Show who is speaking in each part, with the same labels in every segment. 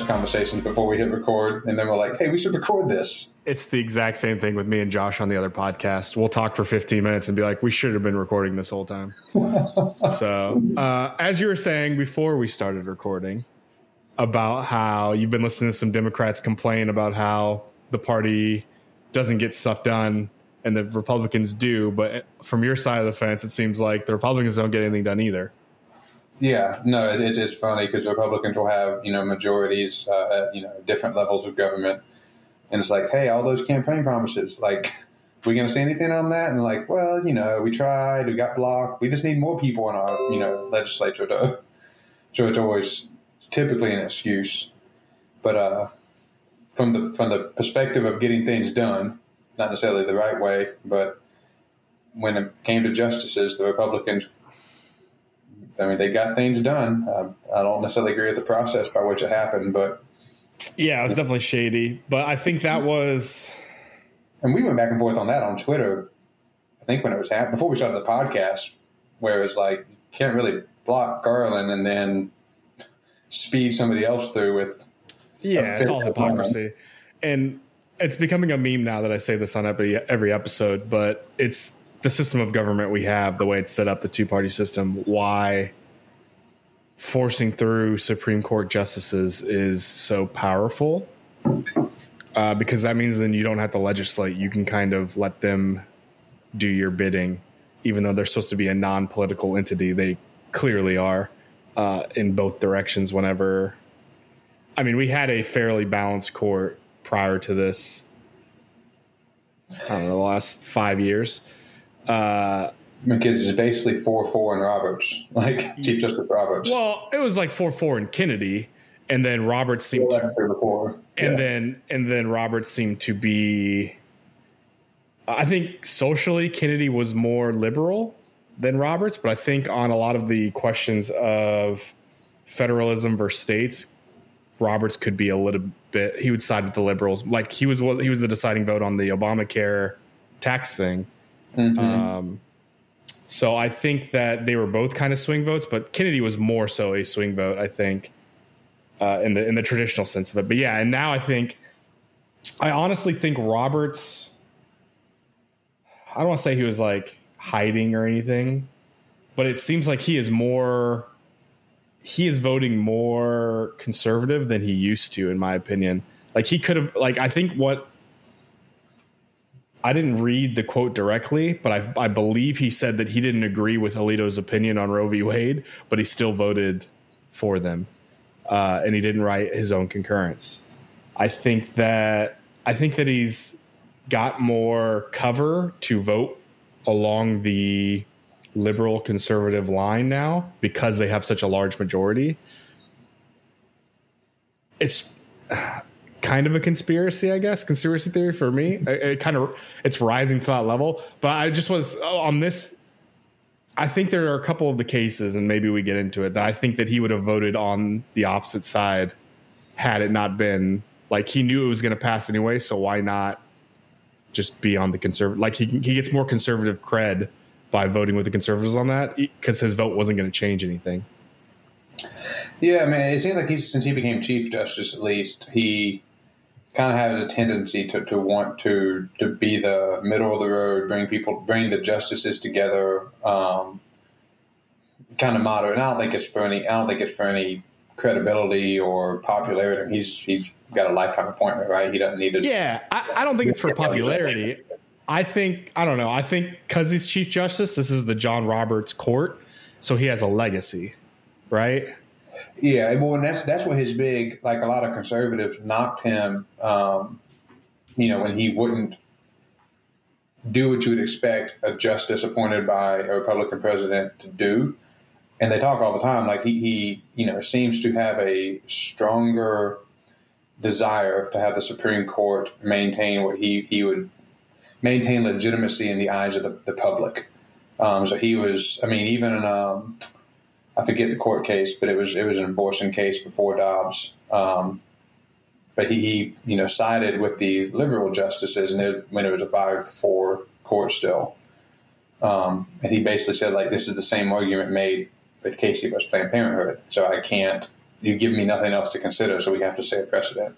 Speaker 1: conversations before we hit record, and then we're like, "Hey, we should record this."
Speaker 2: It's the exact same thing with me and Josh on the other podcast. We'll talk for 15 minutes and be like, "We should have been recording this whole time." so, uh, as you were saying before we started recording, about how you've been listening to some Democrats complain about how the party doesn't get stuff done and the Republicans do, but from your side of the fence, it seems like the Republicans don't get anything done either.
Speaker 1: Yeah, no, it, it is funny because Republicans will have you know majorities uh, at you know different levels of government, and it's like, hey, all those campaign promises, like, we going to say anything on that? And like, well, you know, we tried, we got blocked, we just need more people in our you know legislature to. So it's always it's typically an excuse, but uh, from the from the perspective of getting things done, not necessarily the right way, but when it came to justices, the Republicans I mean, they got things done. I don't necessarily agree with the process by which it happened, but
Speaker 2: yeah, it was definitely shady. But I think that was,
Speaker 1: and we went back and forth on that on Twitter. I think when it was happening before we started the podcast, where it was like you can't really block Garland and then speed somebody else through with.
Speaker 2: Yeah, it's all hypocrisy, and it's becoming a meme now that I say this on every every episode. But it's the system of government we have, the way it's set up, the two party system, why forcing through Supreme Court justices is so powerful. Uh, because that means then you don't have to legislate. You can kind of let them do your bidding, even though they're supposed to be a non political entity. They clearly are uh, in both directions whenever. I mean, we had a fairly balanced court prior to this. I don't know, the last five years.
Speaker 1: Uh, because it's basically four four and Roberts, like Chief Justice Roberts.
Speaker 2: Well, it was like four four and Kennedy, and then Roberts seemed to, and yeah. then and then Roberts seemed to be. I think socially Kennedy was more liberal than Roberts, but I think on a lot of the questions of federalism versus states, Roberts could be a little bit. He would side with the liberals. Like he was he was the deciding vote on the Obamacare tax thing Mm-hmm. Um, so I think that they were both kind of swing votes, but Kennedy was more so a swing vote, I think, uh, in the in the traditional sense of it. But yeah, and now I think, I honestly think Roberts. I don't want to say he was like hiding or anything, but it seems like he is more. He is voting more conservative than he used to, in my opinion. Like he could have, like I think what I didn't read the quote directly, but I, I believe he said that he didn't agree with Alito's opinion on Roe v. Wade, but he still voted for them, uh, and he didn't write his own concurrence. I think that I think that he's got more cover to vote along the liberal conservative line now because they have such a large majority. It's kind of a conspiracy, I guess, conspiracy theory for me. It, it, kind of it's rising to that level. But I just was oh, on this. I think there are a couple of the cases, and maybe we get into it. That I think that he would have voted on the opposite side had it not been like he knew it was going to pass anyway. So why not just be on the conservative? Like he he gets more conservative cred by voting with the conservatives on that because his vote wasn't going to change anything.
Speaker 1: Yeah, I mean, it seems like he's since he became chief justice, at least he kind of has a tendency to, to want to to be the middle of the road, bring people, bring the justices together, um, kind of moderate. And I don't think it's for any. I don't think it's for any credibility or popularity. He's he's got a lifetime appointment, right? He doesn't need to.
Speaker 2: Yeah, I, I don't think it's for popularity. I think I don't know. I think because he's chief justice, this is the John Roberts court, so he has a legacy, right?
Speaker 1: Yeah, well, and that's that's what his big like a lot of conservatives knocked him. Um, you know, when he wouldn't do what you would expect a justice appointed by a Republican president to do, and they talk all the time like he, he you know seems to have a stronger desire to have the Supreme Court maintain what he he would maintain legitimacy in the eyes of the, the public. Um, so he was, I mean, even um, I forget the court case, but it was it was an abortion case before Dobbs. Um, but he, he, you know, sided with the liberal justices, and it, when it was a five-four court still, um, and he basically said like this is the same argument made with Casey versus Planned Parenthood. So I can't
Speaker 3: you give me nothing else to consider, so we have to set a precedent.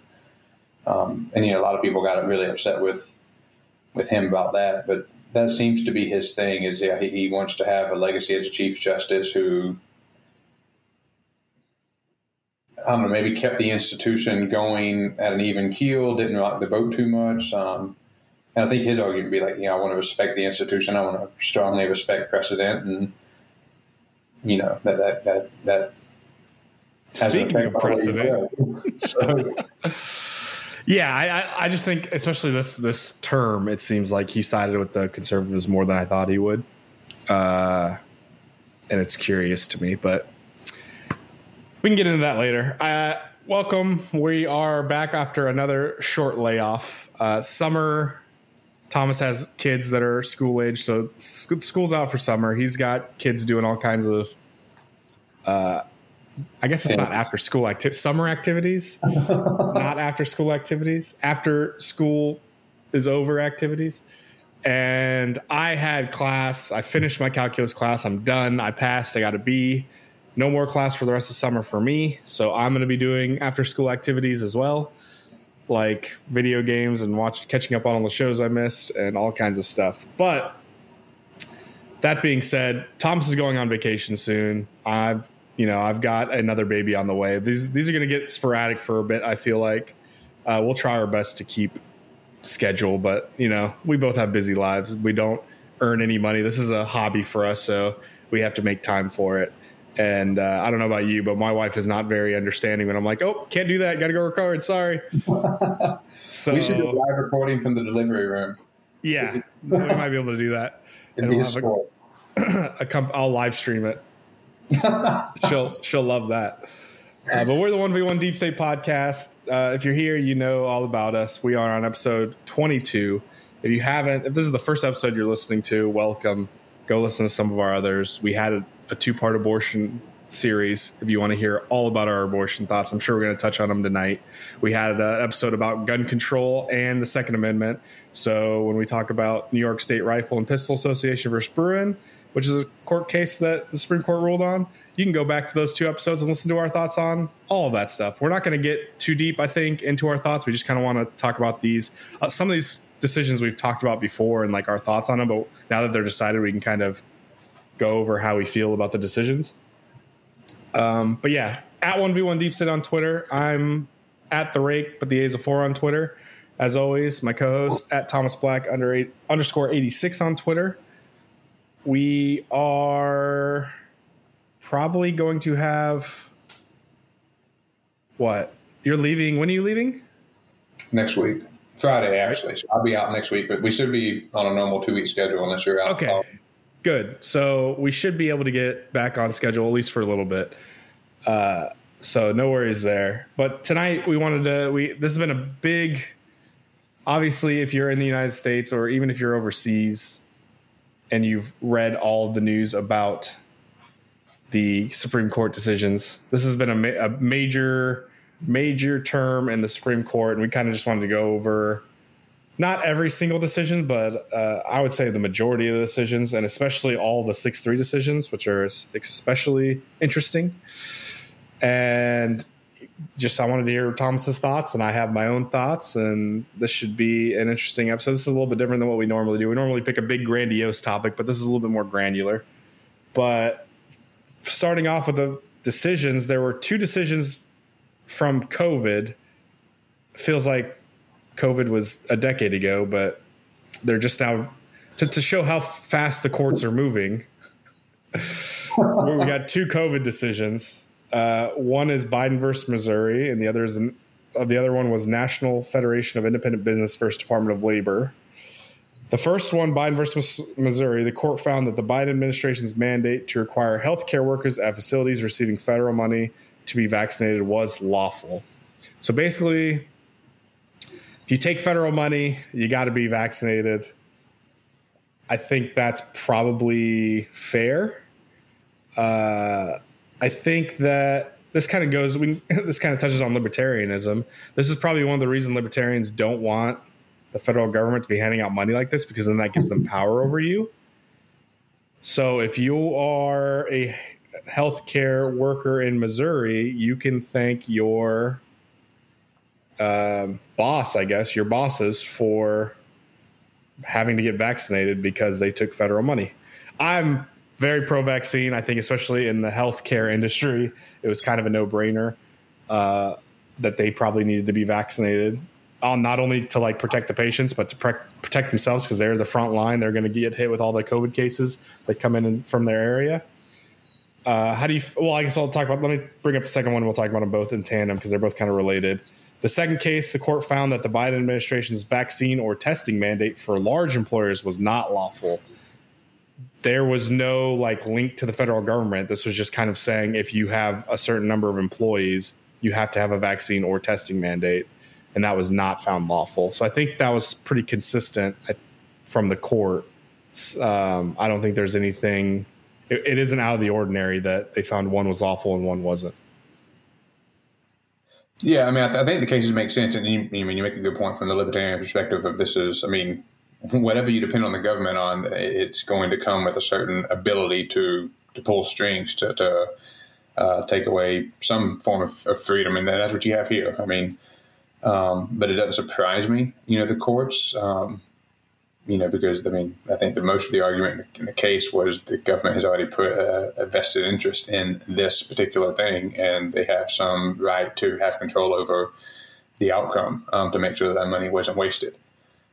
Speaker 3: Um, and you know, a lot of people got really upset with with him about that, but that seems to be his thing. Is yeah, he, he wants to have a legacy as a chief justice who I don't know, maybe kept the institution going at an even keel, didn't rock the boat too much. Um, and I think his argument would be like, you know, I want to respect the institution. I want to strongly respect precedent, and you know that that that that.
Speaker 2: Speaking of precedent, so. yeah, I, I just think, especially this this term, it seems like he sided with the conservatives more than I thought he would, uh, and it's curious to me, but we can get into that later. Uh, welcome. We are back after another short layoff. Uh, summer. Thomas has kids that are school age, so school's out for summer. He's got kids doing all kinds of. Uh, I guess it's not after school activities, summer activities, not after school activities. After school is over activities. And I had class. I finished my calculus class. I'm done. I passed. I got a B no more class for the rest of summer for me. So I'm going to be doing after school activities as well, like video games and watch catching up on all the shows I missed and all kinds of stuff. But that being said, Thomas is going on vacation soon. I've you know I've got another baby on the way. These these are going to get sporadic for a bit. I feel like uh, we'll try our best to keep schedule, but you know we both have busy lives. We don't earn any money. This is a hobby for us, so we have to make time for it. And uh, I don't know about you, but my wife is not very understanding when I'm like, "Oh, can't do that. Got to go record. Sorry."
Speaker 3: so we should do live recording from the delivery room.
Speaker 2: Yeah, we might be able to do that. And we'll a, a comp- I'll live stream it. she'll she'll love that. Uh, but we're the one v one Deep State podcast. Uh, if you're here, you know all about us. We are on episode 22. If you haven't, if this is the first episode you're listening to, welcome. Go listen to some of our others. We had a two part abortion series if you want to hear all about our abortion thoughts. I'm sure we're going to touch on them tonight. We had an episode about gun control and the Second Amendment. So when we talk about New York State Rifle and Pistol Association versus Bruen, which is a court case that the Supreme Court ruled on, you can go back to those two episodes and listen to our thoughts on all that stuff. We're not going to get too deep, I think, into our thoughts. We just kind of want to talk about these. Uh, some of these decisions we've talked about before and like our thoughts on them, but now that they're decided, we can kind of go over how we feel about the decisions. Um, but yeah, at 1v1 Deep Sit on Twitter. I'm at the rake, but the A's a four on Twitter. As always, my co-host at Thomas Black under eight, underscore 86 on Twitter. We are probably going to have what? You're leaving. When are you leaving?
Speaker 3: Next week. Friday, actually. So I'll be out next week, but we should be on a normal two week schedule unless you're out.
Speaker 2: Okay. Good. So we should be able to get back on schedule at least for a little bit. Uh, so no worries there. But tonight we wanted to. We this has been a big. Obviously, if you're in the United States or even if you're overseas, and you've read all the news about the Supreme Court decisions, this has been a, ma- a major, major term in the Supreme Court, and we kind of just wanted to go over not every single decision, but uh, I would say the majority of the decisions, and especially all the six three decisions, which are especially interesting. And just I wanted to hear Thomas's thoughts, and I have my own thoughts, and this should be an interesting episode. This is a little bit different than what we normally do. We normally pick a big grandiose topic, but this is a little bit more granular. But starting off with the decisions, there were two decisions from COVID. Feels like COVID was a decade ago, but they're just now to, to show how fast the courts are moving. we got two COVID decisions. Uh, one is Biden versus Missouri, and the other is the, uh, the other one was National Federation of Independent Business versus Department of Labor. The first one, Biden versus Missouri, the court found that the Biden administration's mandate to require healthcare workers at facilities receiving federal money to be vaccinated was lawful. So basically, if you take federal money, you got to be vaccinated. I think that's probably fair. Uh, I think that this kind of goes. We, this kind of touches on libertarianism. This is probably one of the reasons libertarians don't want the federal government to be handing out money like this because then that gives them power over you. So if you are a healthcare worker in Missouri, you can thank your um, boss, I guess, your bosses for having to get vaccinated because they took federal money. I'm very pro vaccine. I think, especially in the healthcare industry, it was kind of a no brainer uh, that they probably needed to be vaccinated. Um, not only to like protect the patients, but to pre- protect themselves because they're the front line. They're going to get hit with all the COVID cases that come in from their area. Uh, how do you? Well, I guess I'll talk about. Let me bring up the second one. We'll talk about them both in tandem because they're both kind of related. The second case, the court found that the Biden administration's vaccine or testing mandate for large employers was not lawful. There was no like link to the federal government. This was just kind of saying if you have a certain number of employees, you have to have a vaccine or testing mandate, and that was not found lawful. So I think that was pretty consistent from the court. Um, I don't think there's anything. It, it isn't out of the ordinary that they found one was lawful and one wasn't.
Speaker 1: Yeah, I mean, I, th- I, think the cases make sense, and you, you mean you make a good point from the libertarian perspective of this is, I mean, whatever you depend on the government on, it's going to come with a certain ability to to pull strings to, to uh, take away some form of, of, freedom, and that's what you have here. I mean, um, but it doesn't surprise me, you know, the courts. Um, you know, because I mean, I think the most of the argument in the case was the government has already put a, a, vested interest in this particular thing, and they have some right to have control over the outcome um, to make sure that that money wasn't wasted.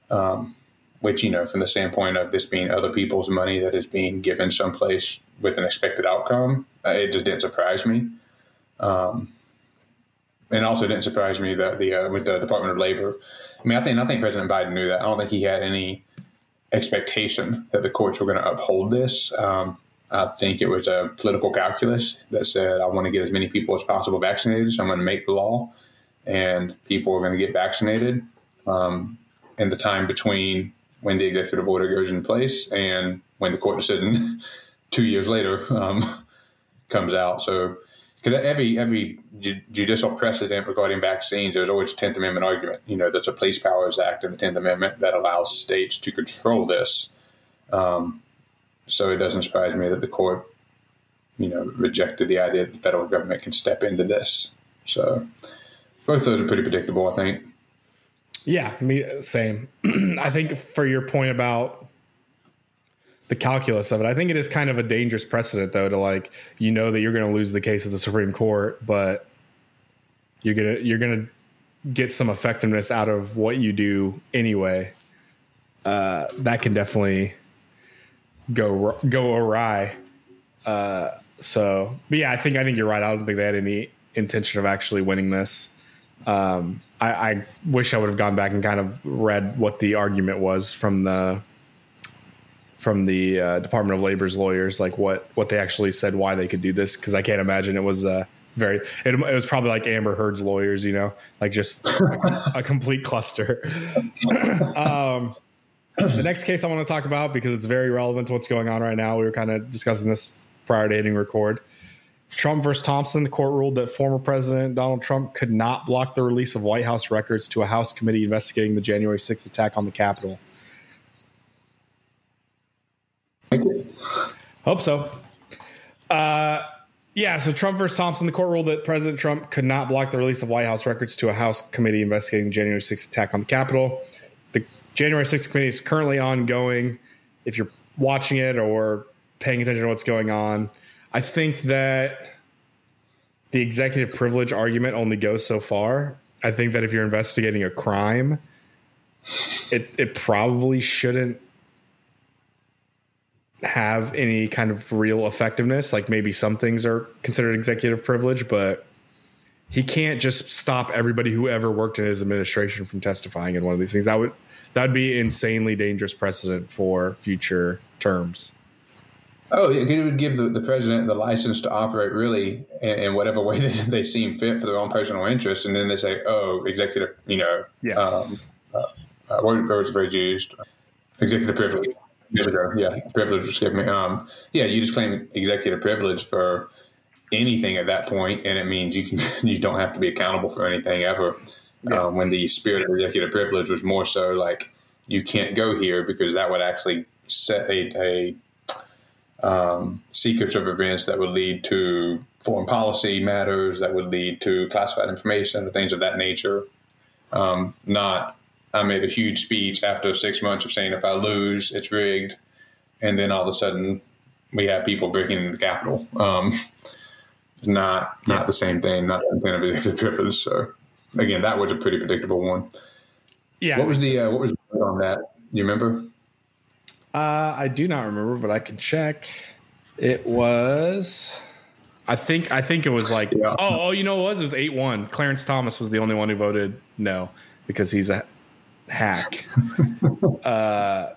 Speaker 1: Um, which, you know, from the standpoint of this being other people's money that is being given someplace with an expected outcome, uh, it just didn't surprise me. Um, and also didn't surprise me that the uh, with the Department of Labor. I mean, I think I think President Biden knew that. I don't think he had any expectation that the courts were going to uphold this. Um, I think it was a political calculus that said, I want to get as many people as possible vaccinated, so I'm going to make the law, and people are going to get vaccinated um, in the time between when the executive order goes in place and when the court decision two years later um, comes out. So because every every judicial precedent regarding vaccines, there's always a Tenth Amendment argument. You know, there's a Police Powers Act in the Tenth Amendment that allows states to control this. Um, so it doesn't surprise me that the court, you know, rejected the idea that the federal government can step into this. So both those are pretty predictable, I think.
Speaker 2: Yeah, me same. I think for your point about the calculus of it. I think it is kind of a dangerous precedent, though, to like you know that you're going to lose the case at the Supreme Court, but you're gonna you're gonna get some effectiveness out of what you do anyway. Uh, that can definitely go go awry. Uh, so, but yeah, I think I think you're right. I don't think they had any intention of actually winning this. Um, I, I wish I would have gone back and kind of read what the argument was from the from the uh, Department of Labor's lawyers, like what what they actually said why they could do this, because I can't imagine it was uh, very. It, it, was probably like Amber Heard's lawyers, you know, like just a, a complete cluster. um, the next case I want to talk about because it's very relevant to what's going on right now. We were kind of discussing this prior to hitting record. Trump versus Thompson, the court ruled that former President Donald Trump could not block the release of White House records to a House committee investigating the January 6th attack on the Capitol. Hope so. Uh, yeah, so Trump versus Thompson, the court ruled that President Trump could not block the release of White House records to a House committee investigating the January 6th attack on the Capitol. The January 6th committee is currently ongoing. If you're watching it or paying attention to what's going on, I think that the executive privilege argument only goes so far. I think that if you're investigating a crime, it it probably shouldn't have any kind of real effectiveness. Like maybe some things are considered executive privilege, but he can't just stop everybody who ever worked in his administration from testifying in one of these things. That would that would be insanely dangerous precedent for future terms.
Speaker 1: Oh, it would give the, the president the license to operate really in, in whatever way they, they seem fit for their own personal interests, and then they say, "Oh, executive, you know, yes. um, uh, uh, the phrase used? Executive privilege." There we go. Yeah, privilege. Excuse me. Um, yeah, you just claim executive privilege for anything at that point, and it means you can you don't have to be accountable for anything ever. Yeah. Um, when the spirit of executive privilege was more so like you can't go here because that would actually set a, a um, secrets of events that would lead to foreign policy matters, that would lead to classified information, or things of that nature. Um, not, I made a huge speech after six months of saying if I lose, it's rigged. And then all of a sudden, we have people breaking into the Capitol. Um, not not the same thing, not the kind of executive privilege. So again, that was a pretty predictable one. Yeah. What was the uh, what was on that? You remember?
Speaker 2: Uh, I do not remember, but I can check. It was. I think I think it was like yeah. oh oh you know what it was it was eight one. Clarence Thomas was the only one who voted no because he's a hack. uh,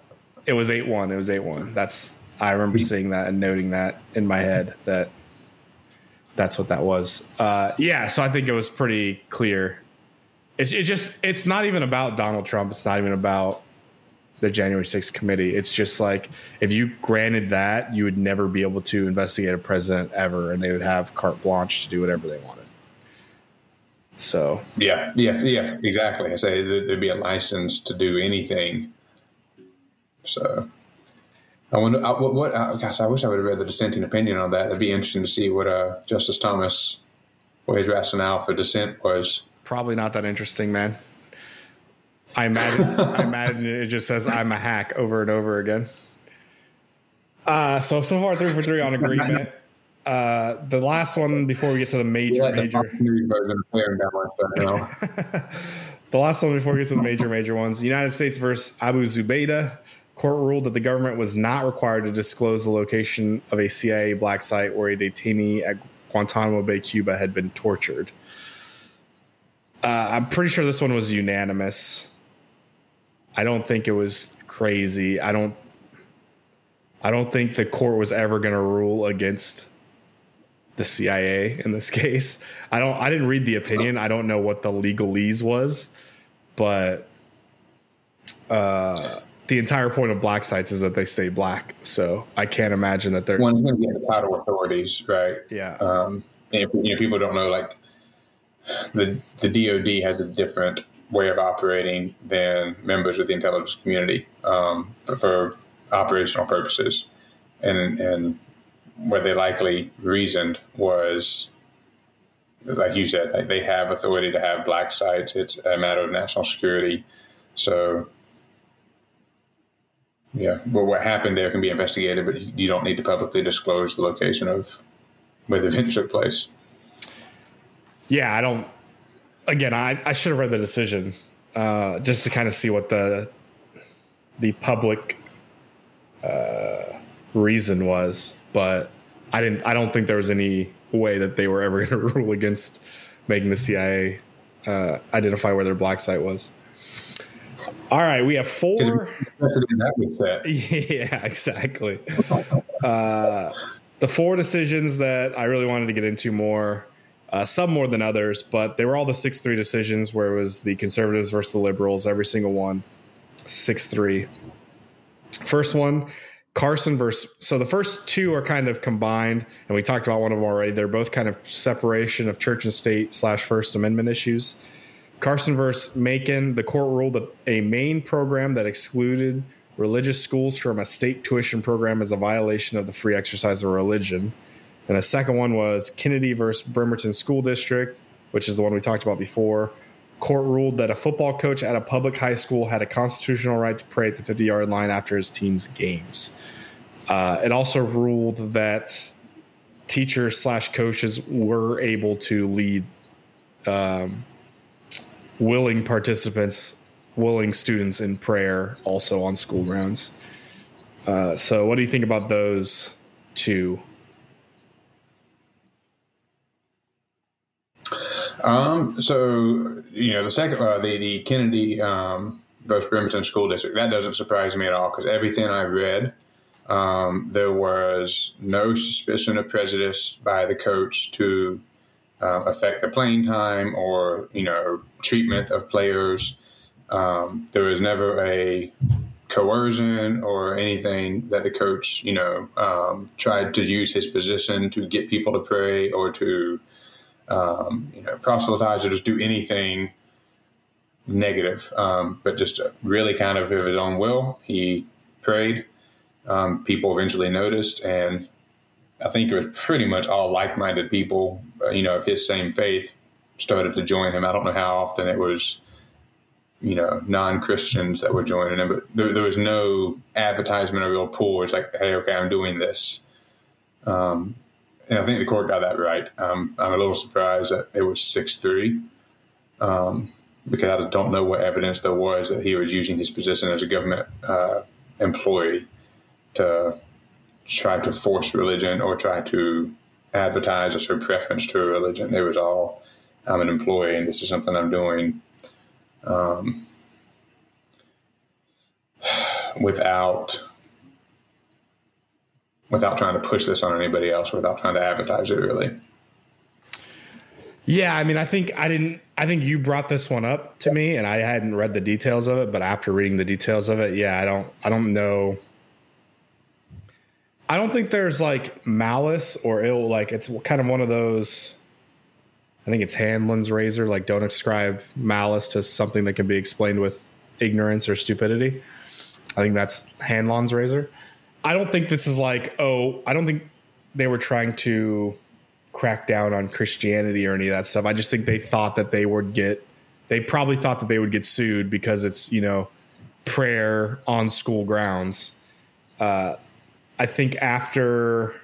Speaker 2: it was eight one. It was eight one. That's I remember seeing that and noting that in my head that that's what that was. Uh, yeah, so I think it was pretty clear. It's it just it's not even about Donald Trump. It's not even about the January 6th committee. It's just like if you granted that, you would never be able to investigate a president ever, and they would have carte blanche to do whatever they wanted. So
Speaker 1: yeah, yeah, yeah, exactly. I say there'd be a license to do anything. So I wonder uh, what. what uh, gosh, I wish I would have read the dissenting opinion on that. It'd be interesting to see what uh, Justice Thomas, what his rationale for dissent was.
Speaker 2: Probably not that interesting, man. I imagine, I imagine it just says "I'm a hack" over and over again. Uh, so so far three for three on agreement. Uh, the last one before we get to the major yeah, major. the last one before we get to the major major ones: United States versus Abu Zubaydah. Court ruled that the government was not required to disclose the location of a CIA black site where a detainee at Guantanamo Bay, Cuba, had been tortured. Uh, I'm pretty sure this one was unanimous. I don't think it was crazy. I don't. I don't think the court was ever going to rule against the CIA in this case. I don't. I didn't read the opinion. I don't know what the legalese was, but uh, the entire point of black sites is that they stay black. So I can't imagine that they're
Speaker 1: one's going to be the title authorities, right?
Speaker 2: Yeah.
Speaker 1: Um, and you know, people don't know like the the DoD has a different way of operating than members of the intelligence community um, for, for, operational purposes, and and what they likely reasoned was. Like you said, they have authority to have black sites. It's a matter of national security. So yeah, well, what happened there can be investigated, but you don't need to publicly disclose the location of where the event took place.
Speaker 2: Yeah, I don't. Again, I, I should have read the decision uh, just to kind of see what the the public uh, reason was, but I didn't. I don't think there was any way that they were ever going to rule against making the CIA uh, identify where their black site was. All right, we have four. Yeah, exactly. Uh, the four decisions that I really wanted to get into more, uh, some more than others, but they were all the six three decisions where it was the conservatives versus the liberals, every single one, six three. First one, Carson versus. So the first two are kind of combined, and we talked about one of them already. They're both kind of separation of church and state slash First Amendment issues. Carson versus Makin, the court ruled that a Maine program that excluded religious schools from a state tuition program is a violation of the free exercise of religion. And the second one was Kennedy versus Bremerton School District, which is the one we talked about before. Court ruled that a football coach at a public high school had a constitutional right to pray at the 50 yard line after his team's games. Uh, it also ruled that teachers slash coaches were able to lead um, willing participants, willing students in prayer also on school grounds. Uh, so, what do you think about those two?
Speaker 1: Um, so you know the second, uh, the the Kennedy um, versus Bremerton School District that doesn't surprise me at all because everything I read, um, there was no suspicion of prejudice by the coach to uh, affect the playing time or you know treatment of players. Um, there was never a coercion or anything that the coach you know um, tried to use his position to get people to pray or to um, you know proselytize or just do anything negative. Um, but just really kind of of his own will, he prayed um, people eventually noticed, and I think it was pretty much all like-minded people, uh, you know, of his same faith, started to join him. I don't know how often it was, you know, non-Christians that were joining him, but there, there was no advertisement or real pull. It's like, hey, okay, I'm doing this. Um, and I think the court got that right. Um, I'm a little surprised that it was six three, um, because I don't know what evidence there was that he was using his position as a government uh, employee to try to force religion or try to advertise a certain preference to a religion. It was all, I'm an employee and this is something I'm doing um, without without trying to push this on anybody else, without trying to advertise it really.
Speaker 2: Yeah, I mean, I think I didn't. I think you brought this one up to me, and I hadn't read the details of it. But after reading the details of it, yeah, I don't. I don't know I don't think there's like malice or ill. Like it's kind of one of those. I think it's Hanlon's razor. Like don't ascribe malice to something that can be explained with ignorance or stupidity. I think that's Hanlon's razor. I don't think this is like oh I don't think they were trying to crack down on Christianity or any of that stuff. I just think they thought that they would get they probably thought that they would get sued because it's you know prayer on school grounds. Uh, I think after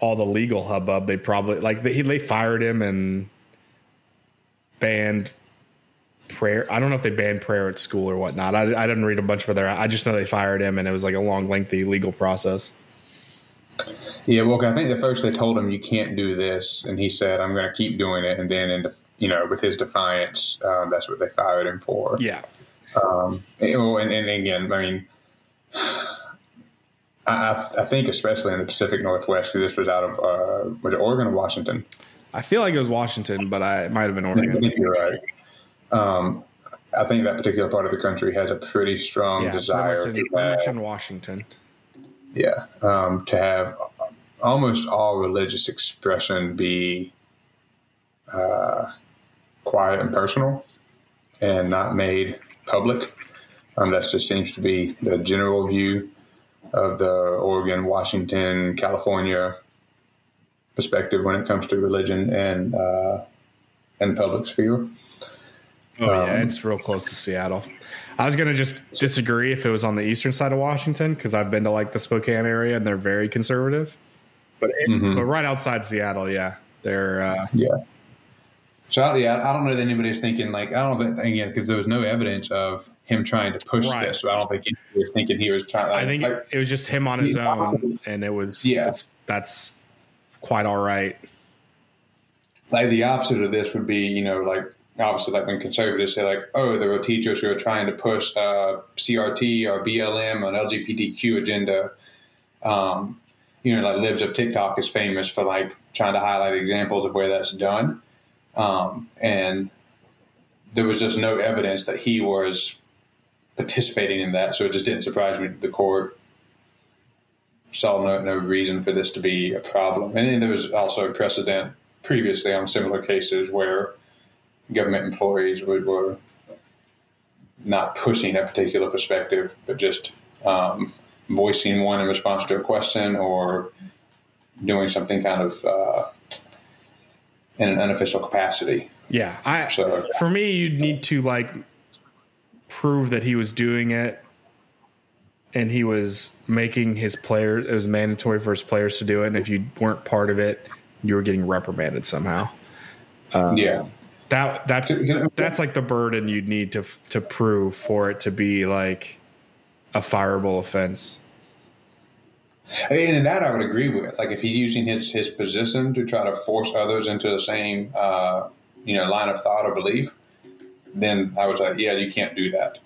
Speaker 2: all the legal hubbub, they probably like they, they fired him and banned prayer. I don't know if they banned prayer at school or whatnot. I, I didn't read a bunch of their. I just know they fired him, and it was like a long, lengthy legal process.
Speaker 1: Yeah, well, I think the first they told him you can't do this, and he said I'm going to keep doing it, and then in you know with his defiance, um, that's what they fired him for.
Speaker 2: Yeah.
Speaker 1: Um, and, and again, I mean I, I, think especially in the Pacific Northwest, this was out of uh, was it Oregon or Washington?
Speaker 2: I feel like it was Washington, but I it might have been Oregon.
Speaker 1: I think you're right. Um, I think that particular part of the country has a pretty strong
Speaker 2: yeah,
Speaker 1: desire.
Speaker 2: to much in Washington.
Speaker 1: Yeah, um, to have almost all religious expression be uh, quiet and personal, and not made public. Um, that just seems to be the general view of the Oregon, Washington, California perspective when it comes to religion and uh, and public sphere.
Speaker 2: Oh um, yeah, it's real close to Seattle. I was gonna just disagree if it was on the eastern side of Washington because I've been to like the Spokane area and they're very conservative. But mm-hmm. but right outside Seattle, yeah, they're uh,
Speaker 1: yeah. So yeah, I don't know that anybody's thinking like I don't think again because there was no evidence of him trying to push right. this. So I don't think he was thinking he was trying. Like,
Speaker 2: I think like, it was just him on his own, and it was yeah. That's, that's quite all right.
Speaker 1: Like the opposite of this would be, you know, like obviously like when conservatives say like, oh, there were teachers who are trying to push uh, CRT or BLM or an LGBTQ agenda. Um, you know, like Libs of TikTok is famous for like trying to highlight examples of where that's done. Um, and there was just no evidence that he was participating in that. So it just didn't surprise me. The court saw no, no reason for this to be a problem. And there was also a precedent previously on similar cases where government employees were, were not pushing a particular perspective, but just um, voicing one in response to a question or doing something kind of uh, in an unofficial capacity.
Speaker 2: Yeah, I so, for me, you'd need to like prove that he was doing it and he was making his players it was mandatory for his players to do it. And if you weren't part of it you were getting reprimanded somehow.
Speaker 1: Um, yeah
Speaker 2: that that's that's like the burden you'd need to to prove for it to be like a fireable offense
Speaker 1: and in that I would agree with. Like if he's using his his position to try to force others into the same uh, you know line of thought or belief, then I was like, yeah, you can't do that.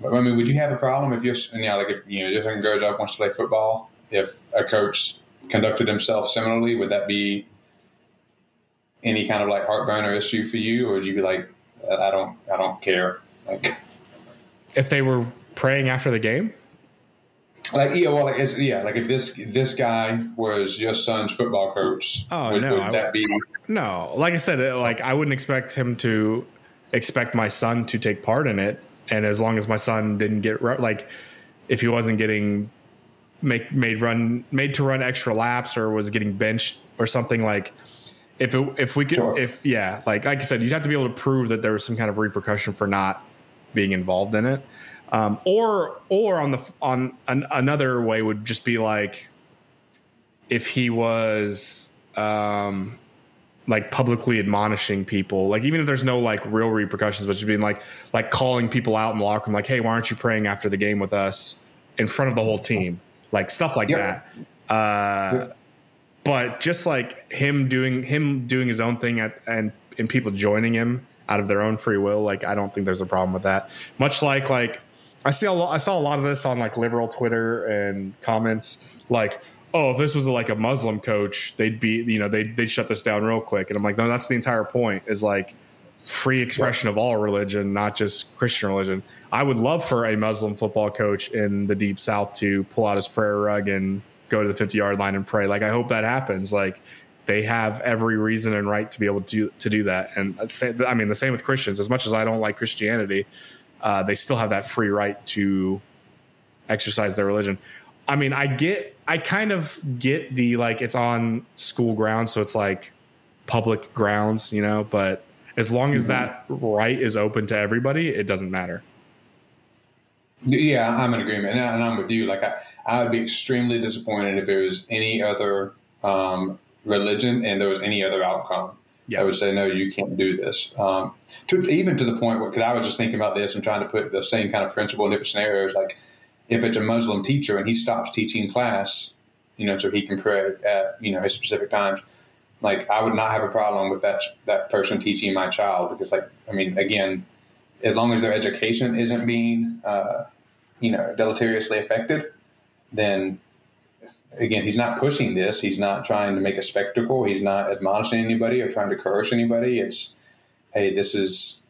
Speaker 1: But, I mean, would you have a problem if you're, you know, like if you know, your son grows up wants to play football, if a coach conducted himself similarly, would that be any kind of like heartburn or issue for you, or would you be like, I don't, I don't care, like
Speaker 2: if they were praying after the game?
Speaker 1: Like yeah, well, like yeah, like if this this guy was your son's football coach,
Speaker 2: oh
Speaker 1: would,
Speaker 2: no,
Speaker 1: would that be
Speaker 2: no? Like I said, uh, like I wouldn't expect him to expect my son to take part in it. And as long as my son didn't get like, if he wasn't getting make made run made to run extra laps or was getting benched or something like if it, if we could sure. if yeah like like I said you'd have to be able to prove that there was some kind of repercussion for not being involved in it um, or or on the on an, another way would just be like if he was um, like publicly admonishing people, like even if there's no like real repercussions, but just being like like calling people out in the locker room, like, hey, why aren't you praying after the game with us in front of the whole team, like stuff like yep. that. Uh, yep. But just like him doing him doing his own thing at, and and people joining him out of their own free will, like I don't think there's a problem with that. Much like like I see a lot, I saw a lot of this on like liberal Twitter and comments like oh, if this was like a Muslim coach, they'd be, you know, they'd, they'd shut this down real quick. And I'm like, no, that's the entire point is like free expression of all religion, not just Christian religion. I would love for a Muslim football coach in the deep South to pull out his prayer rug and go to the 50 yard line and pray. Like, I hope that happens. Like, they have every reason and right to be able to do, to do that. And I mean, the same with Christians. As much as I don't like Christianity, uh, they still have that free right to exercise their religion. I mean, I get, I kind of get the like it's on school grounds, so it's like public grounds, you know. But as long as mm-hmm. that right is open to everybody, it doesn't matter.
Speaker 1: Yeah, I'm in agreement, and I'm with you. Like, I, I would be extremely disappointed if there was any other um, religion and there was any other outcome. Yeah. I would say, no, you can't do this. Um, to, even to the point where, because I was just thinking about this and trying to put the same kind of principle in different scenarios. Like, if it's a Muslim teacher and he stops teaching class, you know, so he can pray at you know his specific times, like I would not have a problem with that that person teaching my child because, like, I mean, again, as long as their education isn't being, uh, you know, deleteriously affected, then again, he's not pushing this. He's not trying to make a spectacle. He's not admonishing anybody or trying to coerce anybody. It's, hey, this is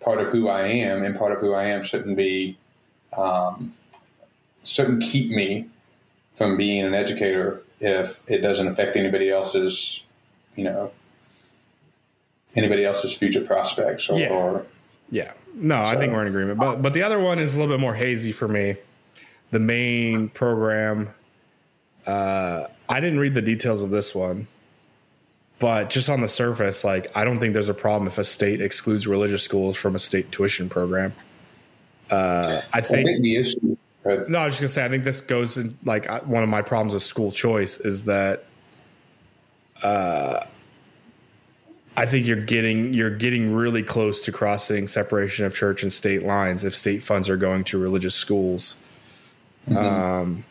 Speaker 1: part of who I am, and part of who I am shouldn't be um, shouldn't keep me from being an educator if it doesn't affect anybody else's, you know, anybody else's future prospects or,
Speaker 2: yeah.
Speaker 1: or
Speaker 2: yeah. No, so. I think we're in agreement. But but the other one is a little bit more hazy for me. The Maine program. Uh, I didn't read the details of this one, but just on the surface, like I don't think there's a problem if a state excludes religious schools from a state tuition program. Uh, I think, I think the issue Right. No, I was just gonna say. I think this goes in like one of my problems with school choice is that, uh, I think you're getting you're getting really close to crossing separation of church and state lines if state funds are going to religious schools. Mm-hmm. Um,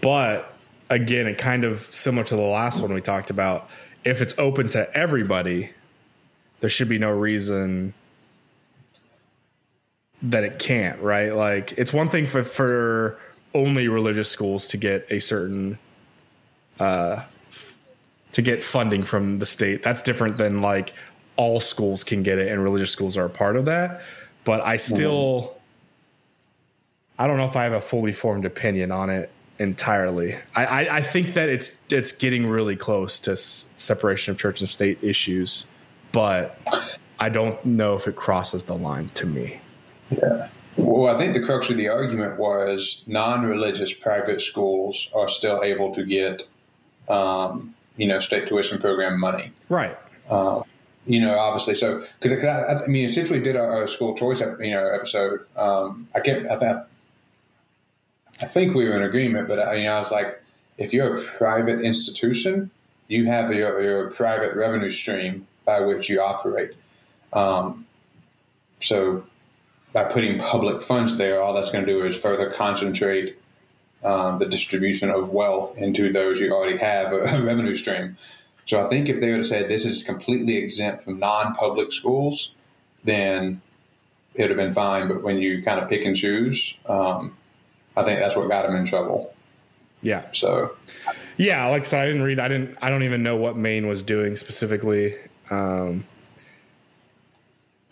Speaker 2: but again, it kind of similar to the last one we talked about. If it's open to everybody, there should be no reason that it can't, right? Like it's one thing for for only religious schools to get a certain uh to get funding from the state. That's different than like all schools can get it and religious schools are a part of that. But I still. I don't know if I have a fully formed opinion on it entirely. I, I, I think that it's it's getting really close to s- separation of church and state issues, but I don't know if it crosses the line to me.
Speaker 1: Yeah. Well, I think the crux of the argument was non-religious private schools are still able to get, um, you know, state tuition program money.
Speaker 2: Right.
Speaker 1: Uh, you know, obviously. So, because I, I, mean, since we did our, our school choice, you know, episode, um, I kept, I, th- I think we were in agreement, but I, you know, I was like, if you're a private institution, you have your, your private revenue stream by which you operate. Um, so by putting public funds there, all that's going to do is further concentrate um, the distribution of wealth into those you already have a, revenue stream. So I think if they would have said this is completely exempt from non-public schools, then it would have been fine. But when you kind of pick and choose, um, I think that's what got them in trouble.
Speaker 2: Yeah.
Speaker 1: So.
Speaker 2: Yeah, like I said, I didn't read. I didn't. I don't even know what Maine was doing specifically. Um,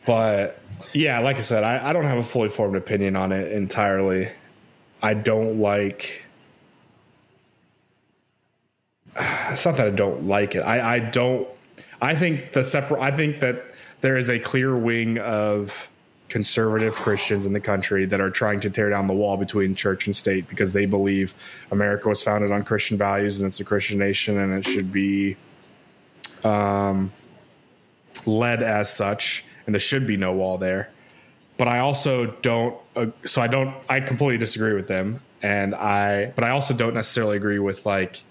Speaker 2: but yeah, like I said, I, I don't have a fully formed opinion on it entirely. I don't like. It's not that I don't like it. I, I don't. I think the separate. I think that there is a clear wing of conservative Christians in the country that are trying to tear down the wall between church and state because they believe America was founded on Christian values and it's a Christian nation and it should be um, led as such, and there should be no wall there. But I also don't. Uh, so I don't. I completely disagree with them, and I. But I also don't necessarily agree with like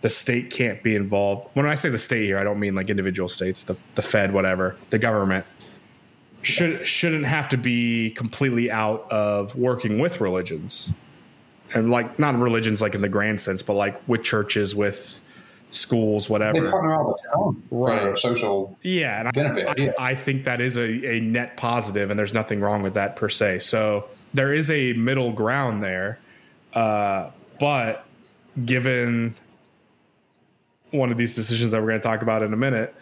Speaker 2: the state can't be involved. When I say the state here, I don't mean like individual states, the the Fed, whatever, the government should shouldn't have to be completely out of working with religions and like not religions like in the grand sense but like with churches with schools whatever
Speaker 1: they partner all the time right. for social
Speaker 2: yeah and benefit I, yeah. I, think that is a, a net positive and there's nothing wrong with that per se so there is a middle ground there uh, but given one of these decisions that we're going to talk about in a minute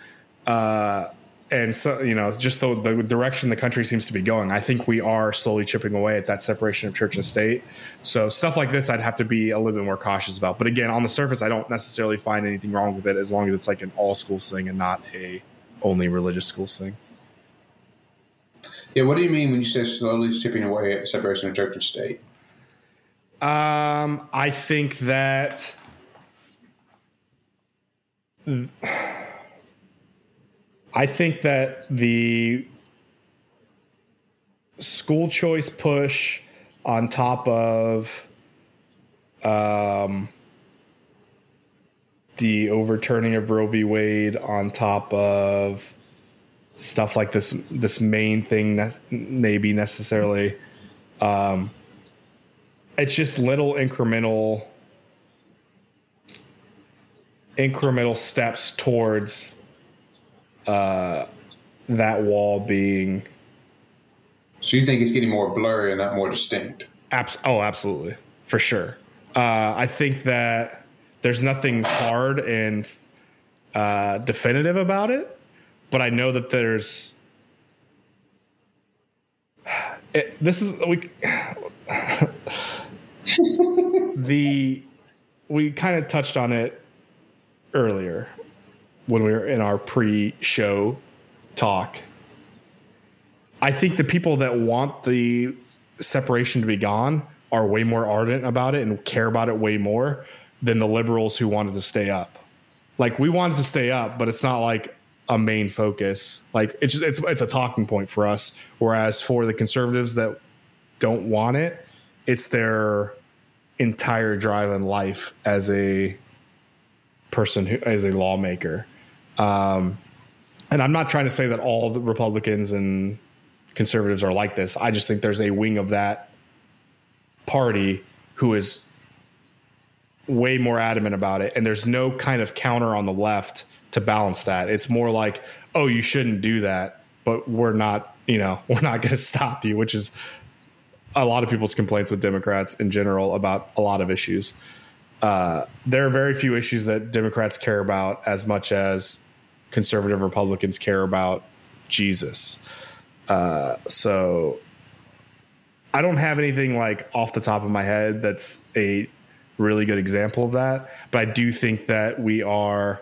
Speaker 2: uh, and so you know just the, the, direction the country seems to be going i think we are slowly chipping away at that separation of church and state. So stuff like this i'd have to be a little bit more cautious about. But again on the surface i don't necessarily find anything wrong with it as long as it's like an all schools thing and not a only religious schools thing.
Speaker 1: Yeah what do you mean when you say slowly chipping away at the separation of church and state?
Speaker 2: Um i think that I think that the school choice push on top of um, the overturning of Roe v. Wade on top of stuff like this this Maine thing ne- maybe necessarily um, it's just little incremental incremental steps towards uh, that wall being.
Speaker 1: So you think it's getting more blurry and not more distinct?
Speaker 2: Abs- oh, absolutely, for sure. Uh, I think that there's nothing hard and uh, definitive about it, but I know that there's. It, this is we. the we kind of touched on it earlier when we were in our pre-show talk. I think the people that want the separation to be gone are way more ardent about it and care about it way more than the liberals who wanted to stay up. Like we wanted to stay up, but it's not like a main focus. Like it's just, it's it's a talking point for us. Whereas for the conservatives that don't want it, it's their entire drive in life as a person who as a lawmaker. Um, and I'm not trying to say that all the Republicans and conservatives are like this. I just think there's a wing of that party who is way more adamant about it. And there's no kind of counter on the left to balance that. It's more like, oh, you shouldn't do that, but we're not, you know, we're not going to stop you, which is a lot of people's complaints with Democrats in general about a lot of issues. Uh, there are very few issues that Democrats care about as much as conservative Republicans care about Jesus. Uh, so I don't have anything like off the top of my head that's a really good example of that. But I do think that we are.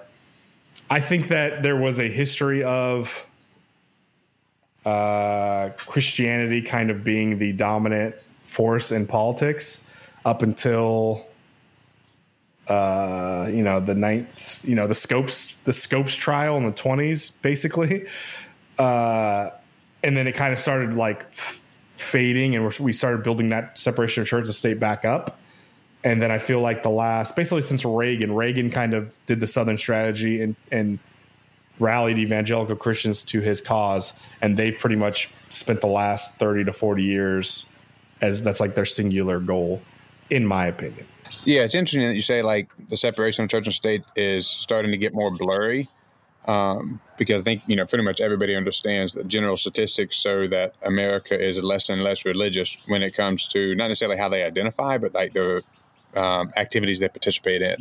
Speaker 2: I think that there was a history of uh, Christianity kind of being the dominant force in politics up until uh, you know the ninth, you know the scopes, the scopes trial in the twenties, basically, uh, and then it kind of started like f- fading, and we started building that separation of church and state back up. And then I feel like the last, basically since Reagan, Reagan kind of did the Southern strategy and and rallied evangelical Christians to his cause, and they've pretty much spent the last thirty to forty years as that's like their singular goal, in my opinion.
Speaker 1: Yeah, it's interesting that you say like the separation of church and state is starting to get more blurry. Um, because I think you know pretty much everybody understands that general statistics show that America is less and less religious when it comes to not necessarily how they identify, but like the um, activities they participate in.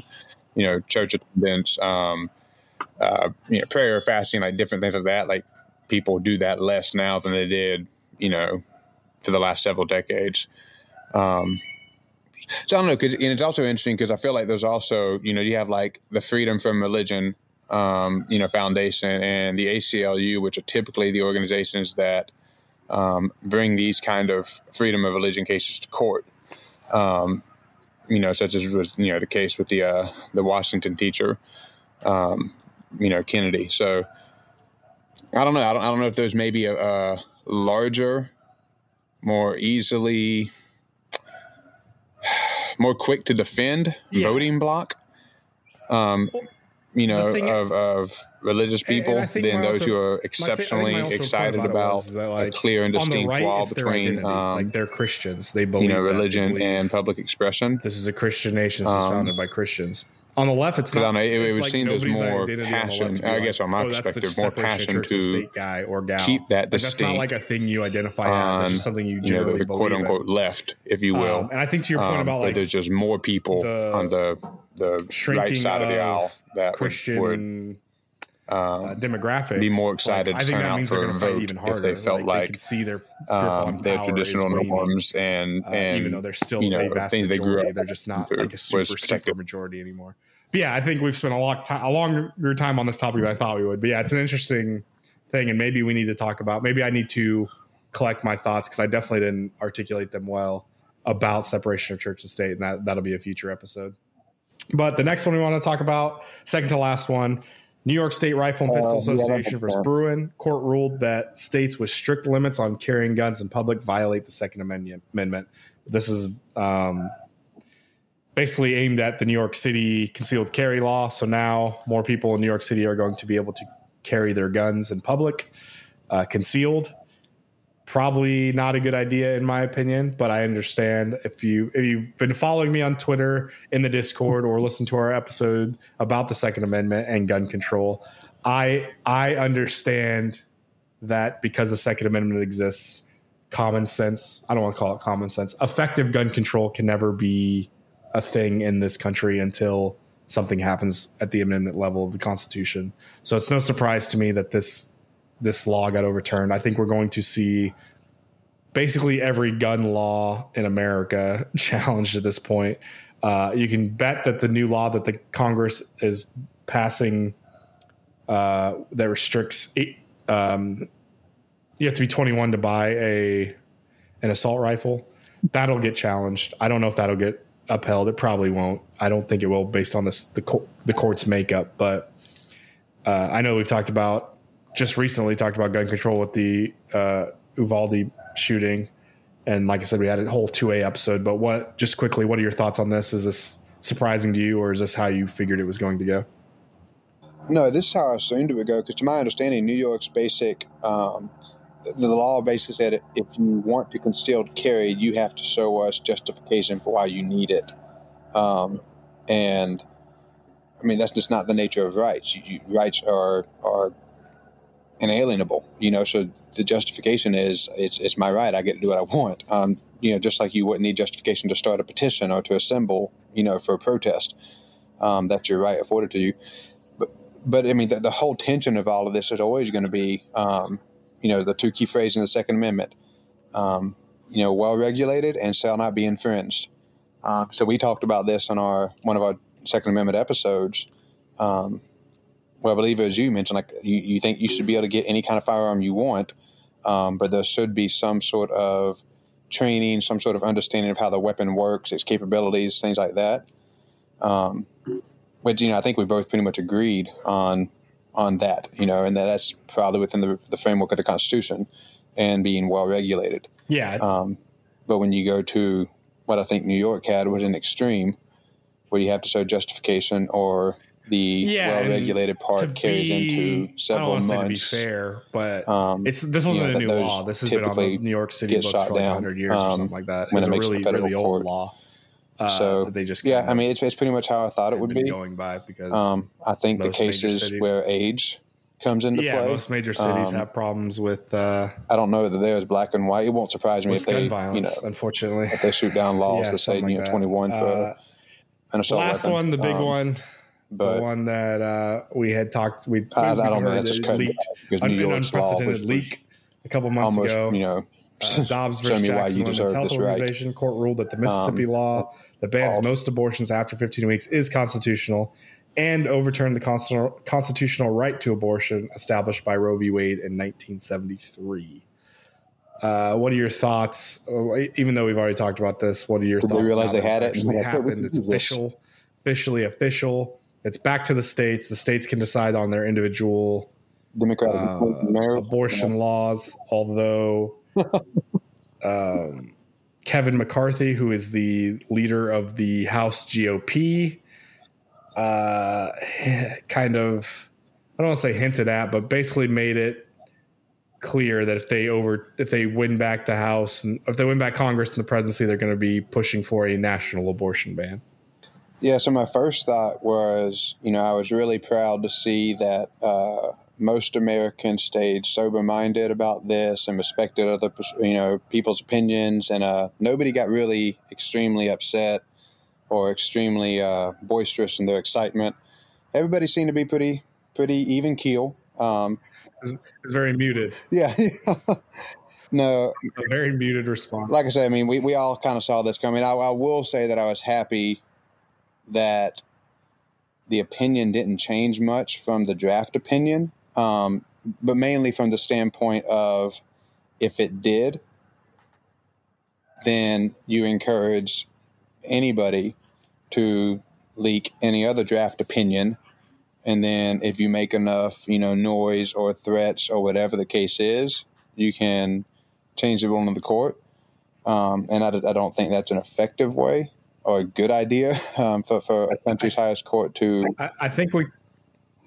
Speaker 1: You know, church attendance, um, uh, you know, prayer, fasting, like different things like that. Like people do that less now than they did, you know, for the last several decades. Um, so I don't know, cause, and it's also interesting because I feel like there's also, you know, you have like the Freedom from Religion, um, you know, Foundation and the ACLU, which are typically the organizations that um, bring these kind of freedom of religion cases to court. Um, you know, such as was you know the case with the uh, the Washington teacher, um, you know Kennedy. So I don't know. I don't, I don't know if there's maybe a, a larger, more easily, more quick to defend yeah. voting block. Um, you know, of, of religious people than those who are exceptionally excited about, that, like, a clear and distinct right, wall between um,
Speaker 2: like they're Christians. They believe
Speaker 1: you know religion believe and public expression.
Speaker 2: This is a Christian nation. This is um, founded by Christians. On the left, it's not.
Speaker 1: Know, it, it would like there's more passion. I guess on my oh, perspective, more passion to
Speaker 2: guy or gal.
Speaker 1: keep that distinct. Like, that's not
Speaker 2: like a thing you identify as. It's just something you generally you know, the,
Speaker 1: quote unquote
Speaker 2: in.
Speaker 1: left, if you will. Um,
Speaker 2: and I think to your point um, about like
Speaker 1: there's just more people the on the the right side of the aisle that Christian would,
Speaker 2: uh, demographic
Speaker 1: be more excited like, to turn out for a vote even harder. if they felt like, like
Speaker 2: see their
Speaker 1: um, their traditional norms and uh, and
Speaker 2: even though they're still you know, a vast things majority, they grew up they're just not like a super super majority anymore. But yeah, I think we've spent a long time a longer time on this topic than I thought we would. But yeah, it's an interesting thing, and maybe we need to talk about. Maybe I need to collect my thoughts because I definitely didn't articulate them well about separation of church and state, and that that'll be a future episode. But the next one we want to talk about, second to last one, New York State Rifle and Pistol uh, Association yeah, versus Bruen. Court ruled that states with strict limits on carrying guns in public violate the Second Amendment. This is um, basically aimed at the New York City concealed carry law. So now more people in New York City are going to be able to carry their guns in public, uh, concealed probably not a good idea in my opinion but i understand if you if you've been following me on twitter in the discord or listened to our episode about the second amendment and gun control i i understand that because the second amendment exists common sense i don't want to call it common sense effective gun control can never be a thing in this country until something happens at the amendment level of the constitution. So it's no surprise to me that this this law got overturned. I think we're going to see basically every gun law in America challenged at this point. Uh, you can bet that the new law that the Congress is passing uh, that restricts eight, um, you have to be 21 to buy a an assault rifle. That'll get challenged. I don't know if that'll get upheld. It probably won't. I don't think it will, based on this the the court's makeup. But uh, I know we've talked about just recently talked about gun control with the uh, Uvalde shooting, and like I said, we had a whole two A episode. But what, just quickly, what are your thoughts on this? Is this surprising to you, or is this how you figured it was going to go?
Speaker 1: No, this is how I assumed it would go. Because to my understanding, New York's basic um, the law basically said if you want to concealed carry, you have to show us justification for why you need it. Um, and I mean, that's just not the nature of rights. You, rights are are inalienable, you know. So the justification is it's it's my right. I get to do what I want. Um, you know, just like you wouldn't need justification to start a petition or to assemble, you know, for a protest. Um, that's your right afforded to you. But but I mean, the, the whole tension of all of this is always going to be, um, you know, the two key phrases in the Second Amendment. Um, you know, well regulated and shall not be infringed. Um, so we talked about this on our one of our Second Amendment episodes. Um, well, I believe as you mentioned, like you, you think you should be able to get any kind of firearm you want, um, but there should be some sort of training, some sort of understanding of how the weapon works, its capabilities, things like that. Um, which you know, I think we both pretty much agreed on on that, you know, and that that's probably within the, the framework of the Constitution and being well regulated.
Speaker 2: Yeah.
Speaker 1: Um, but when you go to what I think New York had was an extreme, where you have to show justification or the yeah, well-regulated part carries be, into several
Speaker 2: I don't
Speaker 1: months.
Speaker 2: to be fair, but um, it's this wasn't you know, a new law. This has been on the New York City books for like 100 years um, or something like that. When it's it a really, really old law.
Speaker 1: Uh, so they just yeah, I mean it's, it's pretty much how I thought it would be
Speaker 2: going by because
Speaker 1: um, I think the cases where age comes into
Speaker 2: yeah,
Speaker 1: play.
Speaker 2: most major cities um, have problems with. Uh,
Speaker 1: I don't know that there's black and white. It won't surprise me if they, violence, you know,
Speaker 2: unfortunately,
Speaker 1: if they shoot down laws yeah, that say you know 21 for uh,
Speaker 2: an assault Last weapon. one, the big um, one but the one that uh, we had talked, we,
Speaker 1: I, we I don't know. That's just leaked,
Speaker 2: an, an unprecedented leak a couple months almost, ago.
Speaker 1: You know,
Speaker 2: uh, Dobbs versus Jackson Women's Health Organization right. court ruled that the Mississippi um, law that bans most abortions after 15 weeks is constitutional and overturned the constitutional, constitutional right to abortion established by Roe v. Wade in 1973. Uh, what are your thoughts? Even though we've already talked about this, what are your
Speaker 1: Did
Speaker 2: thoughts?
Speaker 1: They realize they had it.
Speaker 2: It happened. It's official, officially official. It's back to the states. The states can decide on their individual uh, abortion yeah. laws. Although um, Kevin McCarthy, who is the leader of the House GOP, uh, kind of I don't want to say hinted at, but basically made it clear that if they over if they win back the House and if they win back Congress and the presidency, they're going to be pushing for a national abortion ban.
Speaker 1: Yeah. So my first thought was, you know, I was really proud to see that uh, most Americans stayed sober minded about this and respected other, you know, people's opinions, and uh, nobody got really extremely upset or extremely uh, boisterous in their excitement. Everybody seemed to be pretty pretty even keel. Um,
Speaker 2: it's, very muted.
Speaker 1: Yeah. no.
Speaker 2: A very muted response.
Speaker 1: Like I said, I mean, we, we all kind of saw this coming. I, I will say that I was happy that the opinion didn't change much from the draft opinion, um, but mainly from the standpoint of if it did, then you encourage anybody to leak any other draft opinion and then if you make enough, you know, noise or threats or whatever the case is, you can change the ruling of the court. Um, and I, I, don't think that's an effective way or a good idea um, for, for a country's highest court to.
Speaker 2: I, I, think we,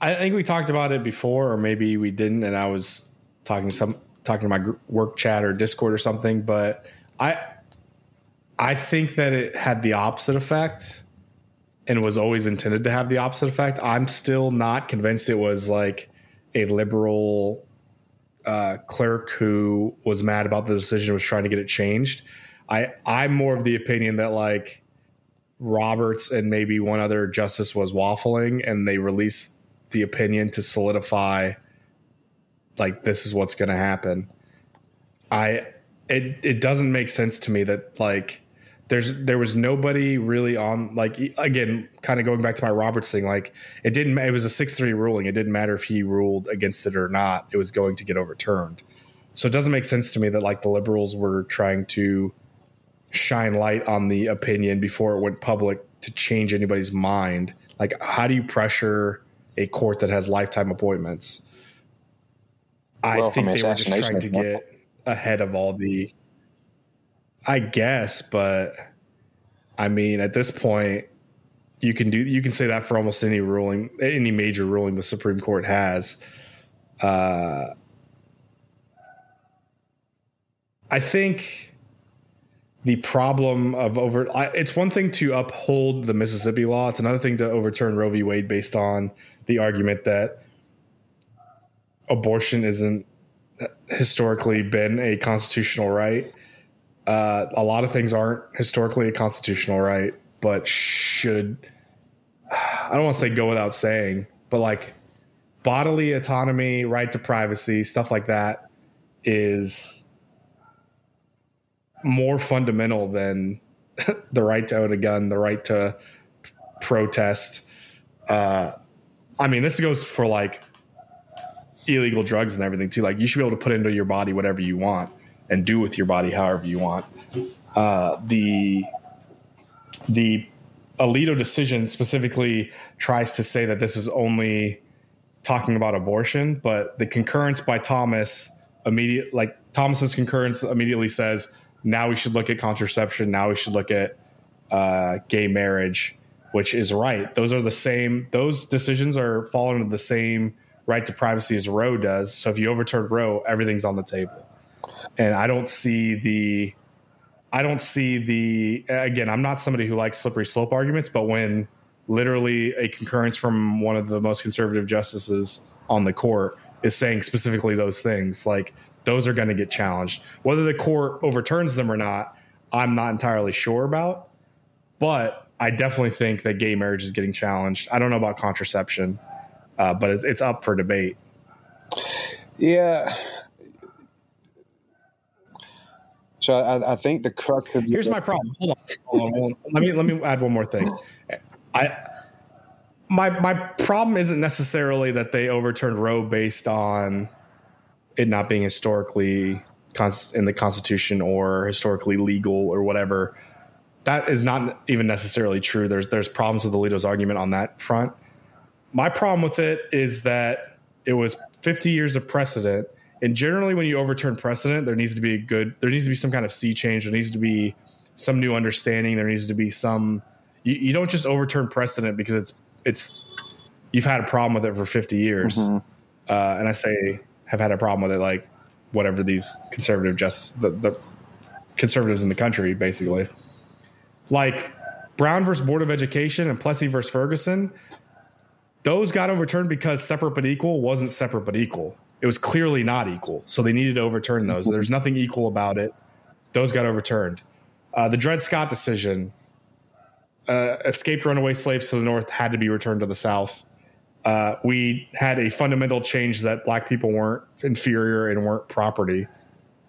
Speaker 2: I think we talked about it before, or maybe we didn't. And I was talking to some talking to my work chat or Discord or something. But I, I think that it had the opposite effect and was always intended to have the opposite effect. I'm still not convinced it was like a liberal uh, clerk who was mad about the decision was trying to get it changed. I I'm more of the opinion that like Roberts and maybe one other justice was waffling and they released the opinion to solidify like this is what's going to happen. I it it doesn't make sense to me that like there's there was nobody really on like again kind of going back to my Roberts thing like it didn't it was a 6-3 ruling. It didn't matter if he ruled against it or not. It was going to get overturned. So it doesn't make sense to me that like the liberals were trying to shine light on the opinion before it went public to change anybody's mind? Like how do you pressure a court that has lifetime appointments? Well, I think they were just trying to get ahead of all the I guess, but I mean, at this point, you can do you can say that for almost any ruling, any major ruling the Supreme Court has. Uh, I think the problem of over it's one thing to uphold the Mississippi law; it's another thing to overturn Roe v. Wade based on the argument that abortion isn't historically been a constitutional right uh, a lot of things aren't historically a constitutional right, but should I don't want to say go without saying, but like bodily autonomy, right to privacy, stuff like that is more fundamental than the right to own a gun, the right to protest. Uh, I mean, this goes for like illegal drugs and everything too. Like you should be able to put into your body whatever you want and do with your body however you want. Uh, the the Alito decision specifically tries to say that this is only talking about abortion, but the concurrence by Thomas immediate like Thomas's concurrence immediately says now we should look at contraception, now we should look at uh, gay marriage, which is right. Those are the same. Those decisions are falling into the same right to privacy as Roe does. So if you overturn Roe, everything's on the table and I don't see the I don't see the again, I'm not somebody who likes slippery slope arguments, but when literally a concurrence from one of the most conservative justices on the court is saying specifically those things, like those are going to get challenged. Whether the court overturns them or not, I'm not entirely sure about. But I definitely think that gay marriage is getting challenged. I don't know about contraception, uh, but it's, it's up for debate.
Speaker 1: Yeah, so I, I think the crux of
Speaker 2: here's my problem. Hold on, hold on, hold on. Let me let me add one more thing. I my my problem isn't necessarily that they overturned Roe based on it not being historically in the Constitution or historically legal or whatever. That is not even necessarily true. There's there's problems with Alito's argument on that front. My problem with it is that it was 50 years of precedent, and generally, when you overturn precedent, there needs to be a good, there needs to be some kind of sea change. There needs to be some new understanding. There needs to be some. You, you don't just overturn precedent because it's it's you've had a problem with it for 50 years, mm-hmm. uh, and I say have had a problem with it like whatever these conservative justice the, the conservatives in the country basically like Brown versus Board of Education and Plessy versus Ferguson, those got overturned because separate but equal wasn't separate but equal. It was clearly not equal. So they needed to overturn those. There's nothing equal about it. Those got overturned. Uh, the Dred Scott decision, uh, escaped runaway slaves to the North had to be returned to the South. Uh, we had a fundamental change that black people weren't inferior and weren't property,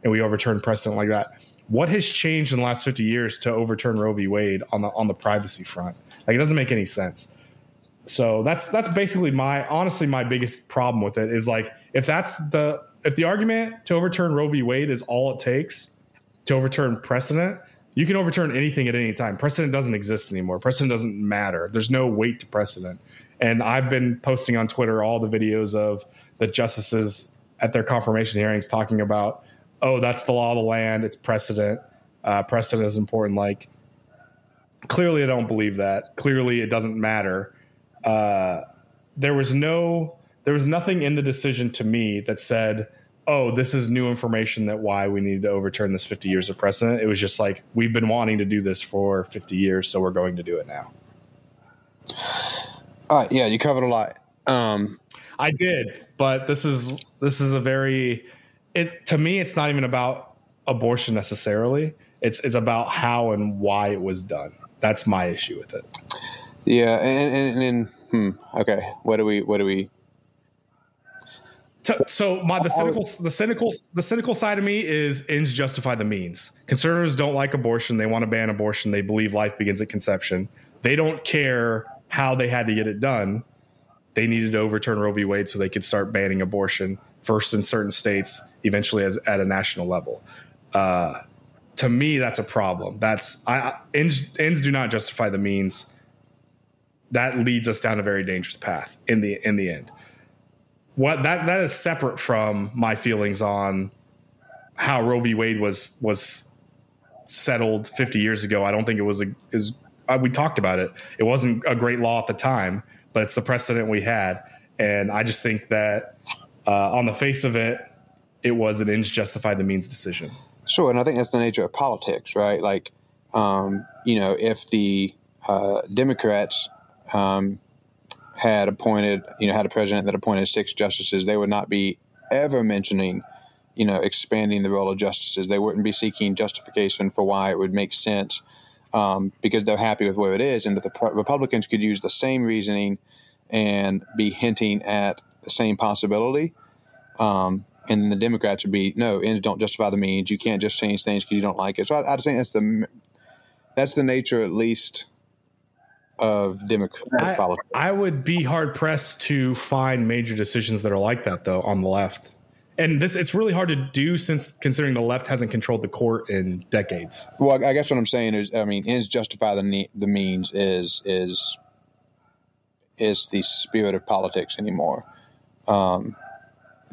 Speaker 2: and we overturned precedent like that what has changed in the last 50 years to overturn Roe v. Wade on the on the privacy front? Like it doesn't make any sense. So that's that's basically my honestly my biggest problem with it is like if that's the if the argument to overturn Roe v. Wade is all it takes to overturn precedent, you can overturn anything at any time. Precedent doesn't exist anymore. Precedent doesn't matter. There's no weight to precedent. And I've been posting on Twitter all the videos of the justices at their confirmation hearings talking about oh, that's the law of the land. It's precedent. Uh, precedent is important. Like, clearly, I don't believe that. Clearly, it doesn't matter. Uh, there was no, there was nothing in the decision to me that said, oh, this is new information that why we need to overturn this 50 years of precedent. It was just like, we've been wanting to do this for 50 years, so we're going to do it now.
Speaker 1: Uh, yeah, you covered a lot. Um,
Speaker 2: I did, but this is this is a very it to me it's not even about abortion necessarily. It's it's about how and why it was done. That's my issue with it.
Speaker 1: Yeah, and and, and hmm, okay, what do we what do we
Speaker 2: so my the cynical the cynical the cynical side of me is ends justify the means. Conservatives don't like abortion. They want to ban abortion. They believe life begins at conception. They don't care how they had to get it done. They needed to overturn Roe v. Wade so they could start banning abortion first in certain states, eventually as at a national level. Uh, to me, that's a problem. That's I, ends, ends do not justify the means. That leads us down a very dangerous path in the in the end. What that that is separate from my feelings on how Roe v. Wade was was settled 50 years ago. I don't think it was a is uh, we talked about it. It wasn't a great law at the time, but it's the precedent we had, and I just think that uh, on the face of it, it was an ends justify the means decision.
Speaker 1: Sure, and I think that's the nature of politics, right? Like, um, you know, if the uh, Democrats um, had appointed, you know, had a president that appointed six justices, they would not be ever mentioning, you know, expanding the role of justices. They wouldn't be seeking justification for why it would make sense um, because they're happy with where it is. And if the Republicans could use the same reasoning and be hinting at the same possibility. Um, and the Democrats would be no, ends don't justify the means. You can't just change things because you don't like it. So I, I think that's the that's the nature, at least, of Democratic politics.
Speaker 2: I would be hard pressed to find major decisions that are like that, though, on the left. And this it's really hard to do since considering the left hasn't controlled the court in decades.
Speaker 1: Well, I guess what I'm saying is, I mean, ends justify the the means is is is the spirit of politics anymore. Um,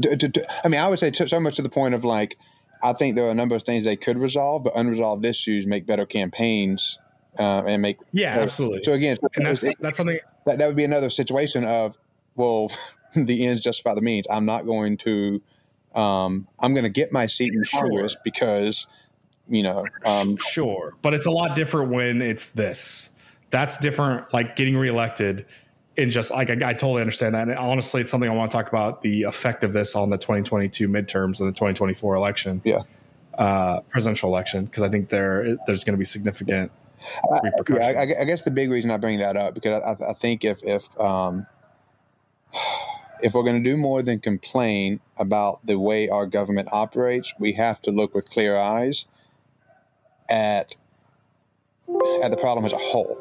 Speaker 1: to, to, I mean, I would say so much to the point of like, I think there are a number of things they could resolve, but unresolved issues make better campaigns uh, and make
Speaker 2: yeah, better. absolutely.
Speaker 1: So again,
Speaker 2: and that's it, that's something
Speaker 1: that, that would be another situation of well, the ends justify the means. I'm not going to. Um, I'm going to get my seat in Congress sure. because, you know, um,
Speaker 2: sure, but it's a lot different when it's this. That's different. Like getting reelected and just like I, I, totally understand that. And honestly, it's something I want to talk about the effect of this on the 2022 midterms and the 2024 election.
Speaker 1: Yeah.
Speaker 2: Uh, presidential election because I think there there's going to be significant repercussions.
Speaker 1: I, yeah, I, I, guess the big reason I bring that up because I, I think if if um, if we're going to do more than complain about the way our government operates, we have to look with clear eyes at at the problem as a whole.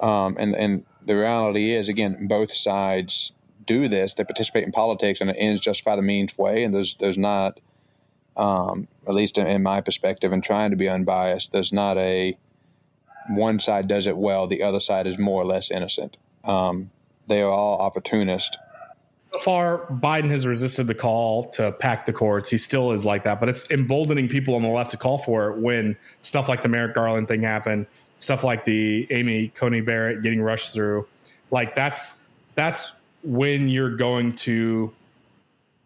Speaker 1: Um, and and the reality is, again, both sides do this. They participate in politics, and it ends justify the means way. And there's there's not um, at least in my perspective, and trying to be unbiased, there's not a one side does it well, the other side is more or less innocent. Um, they are all opportunists.
Speaker 2: So far, Biden has resisted the call to pack the courts. He still is like that, but it's emboldening people on the left to call for it when stuff like the Merrick Garland thing happened, stuff like the Amy Coney Barrett getting rushed through. Like that's that's when you're going to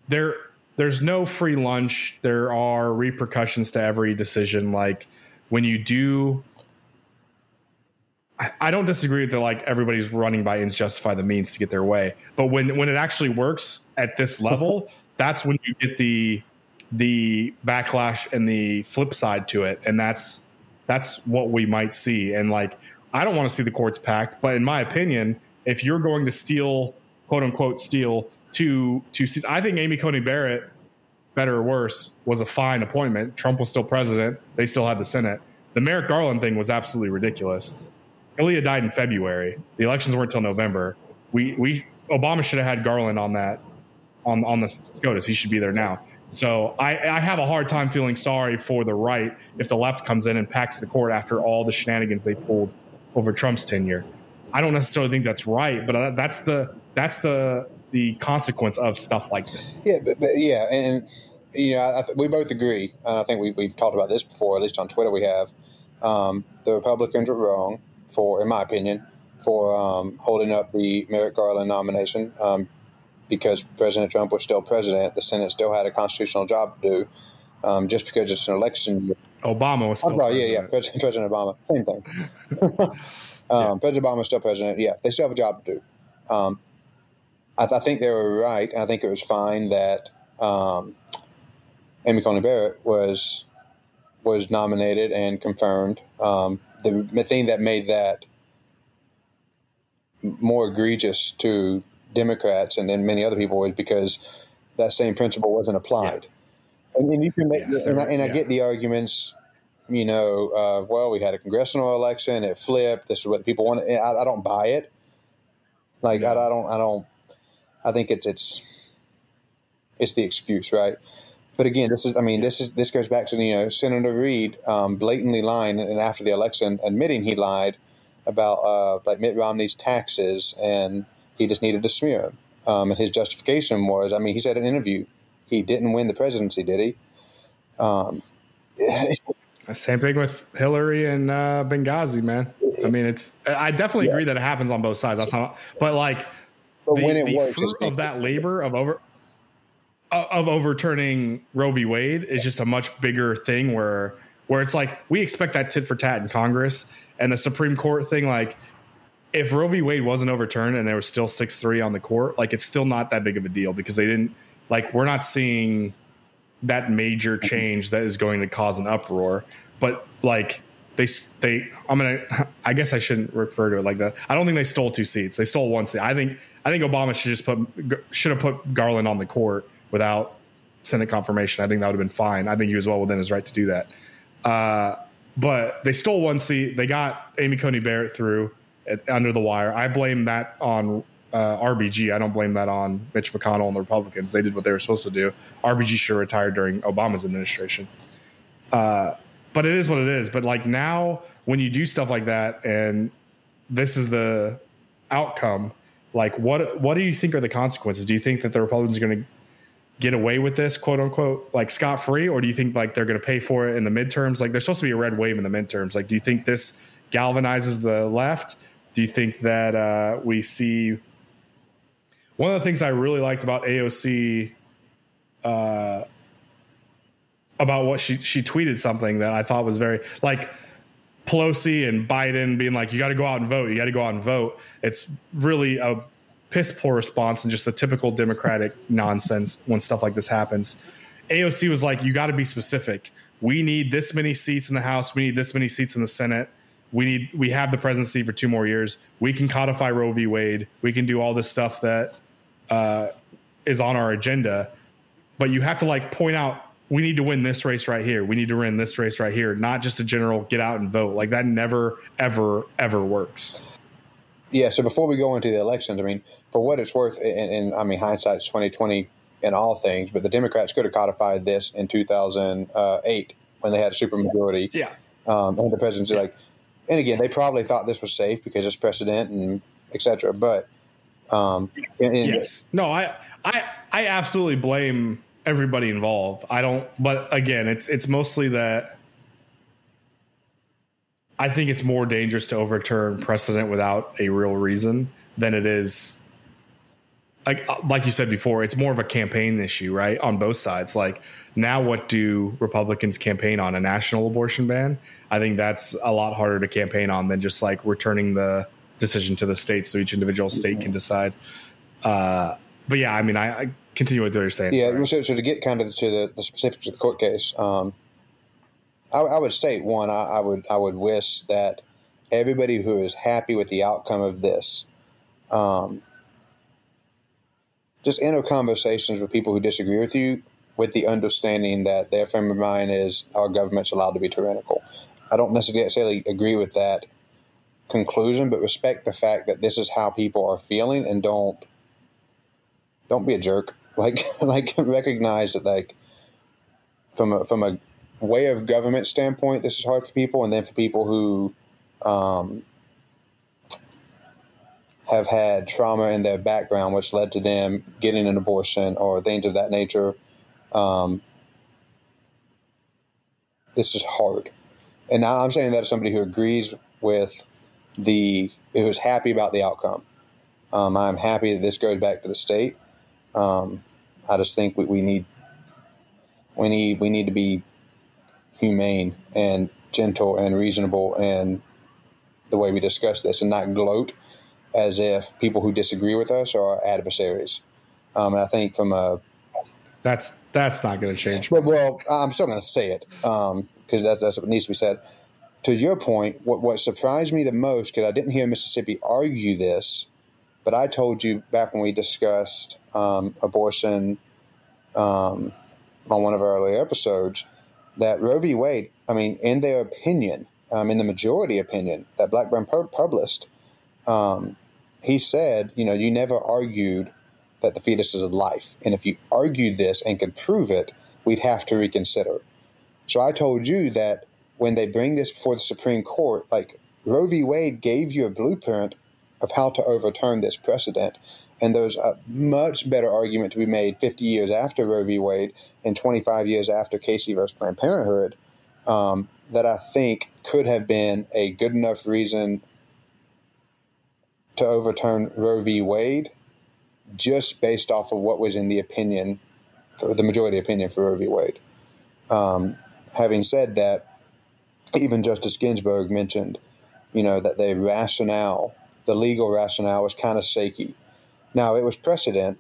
Speaker 2: there there's no free lunch. There are repercussions to every decision. Like when you do I don't disagree that like everybody's running by ends justify the means to get their way, but when when it actually works at this level, that's when you get the the backlash and the flip side to it, and that's that's what we might see. And like, I don't want to see the courts packed, but in my opinion, if you're going to steal, quote unquote, steal to to seats, I think Amy Coney Barrett, better or worse, was a fine appointment. Trump was still president; they still had the Senate. The Merrick Garland thing was absolutely ridiculous. Scalia died in February. The elections weren't until November. We we Obama should have had Garland on that on on the SCOTUS. He should be there now. So I, I have a hard time feeling sorry for the right if the left comes in and packs the court after all the shenanigans they pulled over Trump's tenure. I don't necessarily think that's right, but that's the that's the the consequence of stuff like this.
Speaker 1: Yeah, but, but yeah, and you know, I, we both agree, and I think we, we've talked about this before. At least on Twitter, we have. Um, the Republicans are wrong for, in my opinion, for um, holding up the Merrick Garland nomination um, because President Trump was still president. The Senate still had a constitutional job to do. Um, just because it's an election year.
Speaker 2: Obama was still.
Speaker 1: Oh, yeah, yeah, President, President Obama, same thing. Um, yeah. President Obama is still president. Yeah, they still have a job to do. Um, I, th- I, think they were right, and I think it was fine that um, Amy Coney Barrett was was nominated and confirmed. Um, the thing that made that more egregious to Democrats and, and many other people was because that same principle wasn't applied. Yeah. And, and, you can make, yes, and, I, and yeah. I get the arguments, you know, uh, well, we had a congressional election, it flipped. This is what people want. I, I don't buy it. Like I, I don't, I don't. I think it's it's it's the excuse, right? But again, this is, I mean, this is this goes back to you know Senator Reid um, blatantly lying, and after the election, admitting he lied about uh, like Mitt Romney's taxes, and he just needed to smear him. Um, and his justification was, I mean, he said in an interview, he didn't win the presidency, did he? Um,
Speaker 2: Same thing with Hillary and uh, Benghazi, man. I mean, it's. I definitely yeah. agree that it happens on both sides. That's not, but like, but the, when it the works, fruit of that labor of over of overturning Roe v. Wade is just a much bigger thing where where it's like we expect that tit for tat in Congress and the Supreme Court thing. Like, if Roe v. Wade wasn't overturned and there was still six three on the court, like it's still not that big of a deal because they didn't like we're not seeing that major change that is going to cause an uproar. But like they they I'm gonna I guess I shouldn't refer to it like that. I don't think they stole two seats. They stole one seat. I think I think Obama should just put should have put Garland on the court without Senate confirmation. I think that would have been fine. I think he was well within his right to do that. Uh, but they stole one seat. They got Amy Coney Barrett through at, under the wire. I blame that on uh, RBG. I don't blame that on Mitch McConnell and the Republicans. They did what they were supposed to do. RBG should have retired during Obama's administration. Uh, but it is what it is. But like now, when you do stuff like that, and this is the outcome, like what what do you think are the consequences? Do you think that the Republicans are going to get away with this, quote unquote, like scot free, or do you think like they're going to pay for it in the midterms? Like there's supposed to be a red wave in the midterms. Like, do you think this galvanizes the left? Do you think that uh, we see one of the things I really liked about AOC? Uh, about what she she tweeted something that I thought was very like Pelosi and Biden being like, you got to go out and vote. You got to go out and vote. It's really a piss poor response and just the typical Democratic nonsense when stuff like this happens. AOC was like, you got to be specific. We need this many seats in the House. We need this many seats in the Senate. We need we have the presidency for two more years. We can codify Roe v. Wade. We can do all this stuff that uh, is on our agenda. But you have to like point out we need to win this race right here. We need to win this race right here, not just a general get out and vote. Like that never, ever, ever works.
Speaker 1: Yeah. So before we go into the elections, I mean, for what it's worth, and, and I mean, hindsight's twenty twenty in all things, but the Democrats could have codified this in 2008 when they had a supermajority.
Speaker 2: Yeah.
Speaker 1: Um, and the president's yeah. like, and again, they probably thought this was safe because it's precedent and etc. But um,
Speaker 2: and, yes, no, I, I, I absolutely blame everybody involved. I don't, but again, it's it's mostly that. I think it's more dangerous to overturn precedent without a real reason than it is like like you said before, it's more of a campaign issue, right? On both sides. Like now, what do Republicans campaign on? A national abortion ban? I think that's a lot harder to campaign on than just like returning the decision to the states so each individual state can decide. Uh, but yeah, I mean, I, I, continue with what you're saying.
Speaker 1: Yeah, so, so, to get kind of to the, the specifics of the court case, um, I, I, would state one, I, I would I would wish that everybody who is happy with the outcome of this. Um, just enter conversations with people who disagree with you with the understanding that their frame of mind is our government's allowed to be tyrannical. I don't necessarily agree with that conclusion, but respect the fact that this is how people are feeling and don't don't be a jerk. Like like recognize that like from a from a way of government standpoint, this is hard for people, and then for people who um, have had trauma in their background, which led to them getting an abortion or things of that nature. Um, this is hard. And I'm saying that as somebody who agrees with the, who is happy about the outcome. Um, I'm happy that this goes back to the state. Um, I just think we, we need, we need, we need to be humane and gentle and reasonable and the way we discuss this and not gloat as if people who disagree with us are adversaries. Um, and I think from a
Speaker 2: that's that's not going to change.
Speaker 1: But, well, I'm still going to say it because um, that's, that's what needs to be said. To your point, what, what surprised me the most because I didn't hear Mississippi argue this, but I told you back when we discussed um, abortion um, on one of our earlier episodes that Roe v. Wade. I mean, in their opinion, um, in the majority opinion that Blackmun published, um, he said, you know, you never argued that the fetus is a life. And if you argued this and could prove it, we'd have to reconsider. So I told you that when they bring this before the Supreme Court, like Roe v. Wade gave you a blueprint of how to overturn this precedent. And there's a much better argument to be made 50 years after Roe v. Wade and 25 years after Casey versus Planned Parenthood um, that I think could have been a good enough reason to overturn Roe v. Wade just based off of what was in the opinion, for the majority opinion for Roe v. Wade. Um, having said that, even Justice Ginsburg mentioned, you know, that the rationale, the legal rationale was kind of shaky. Now, it was precedent,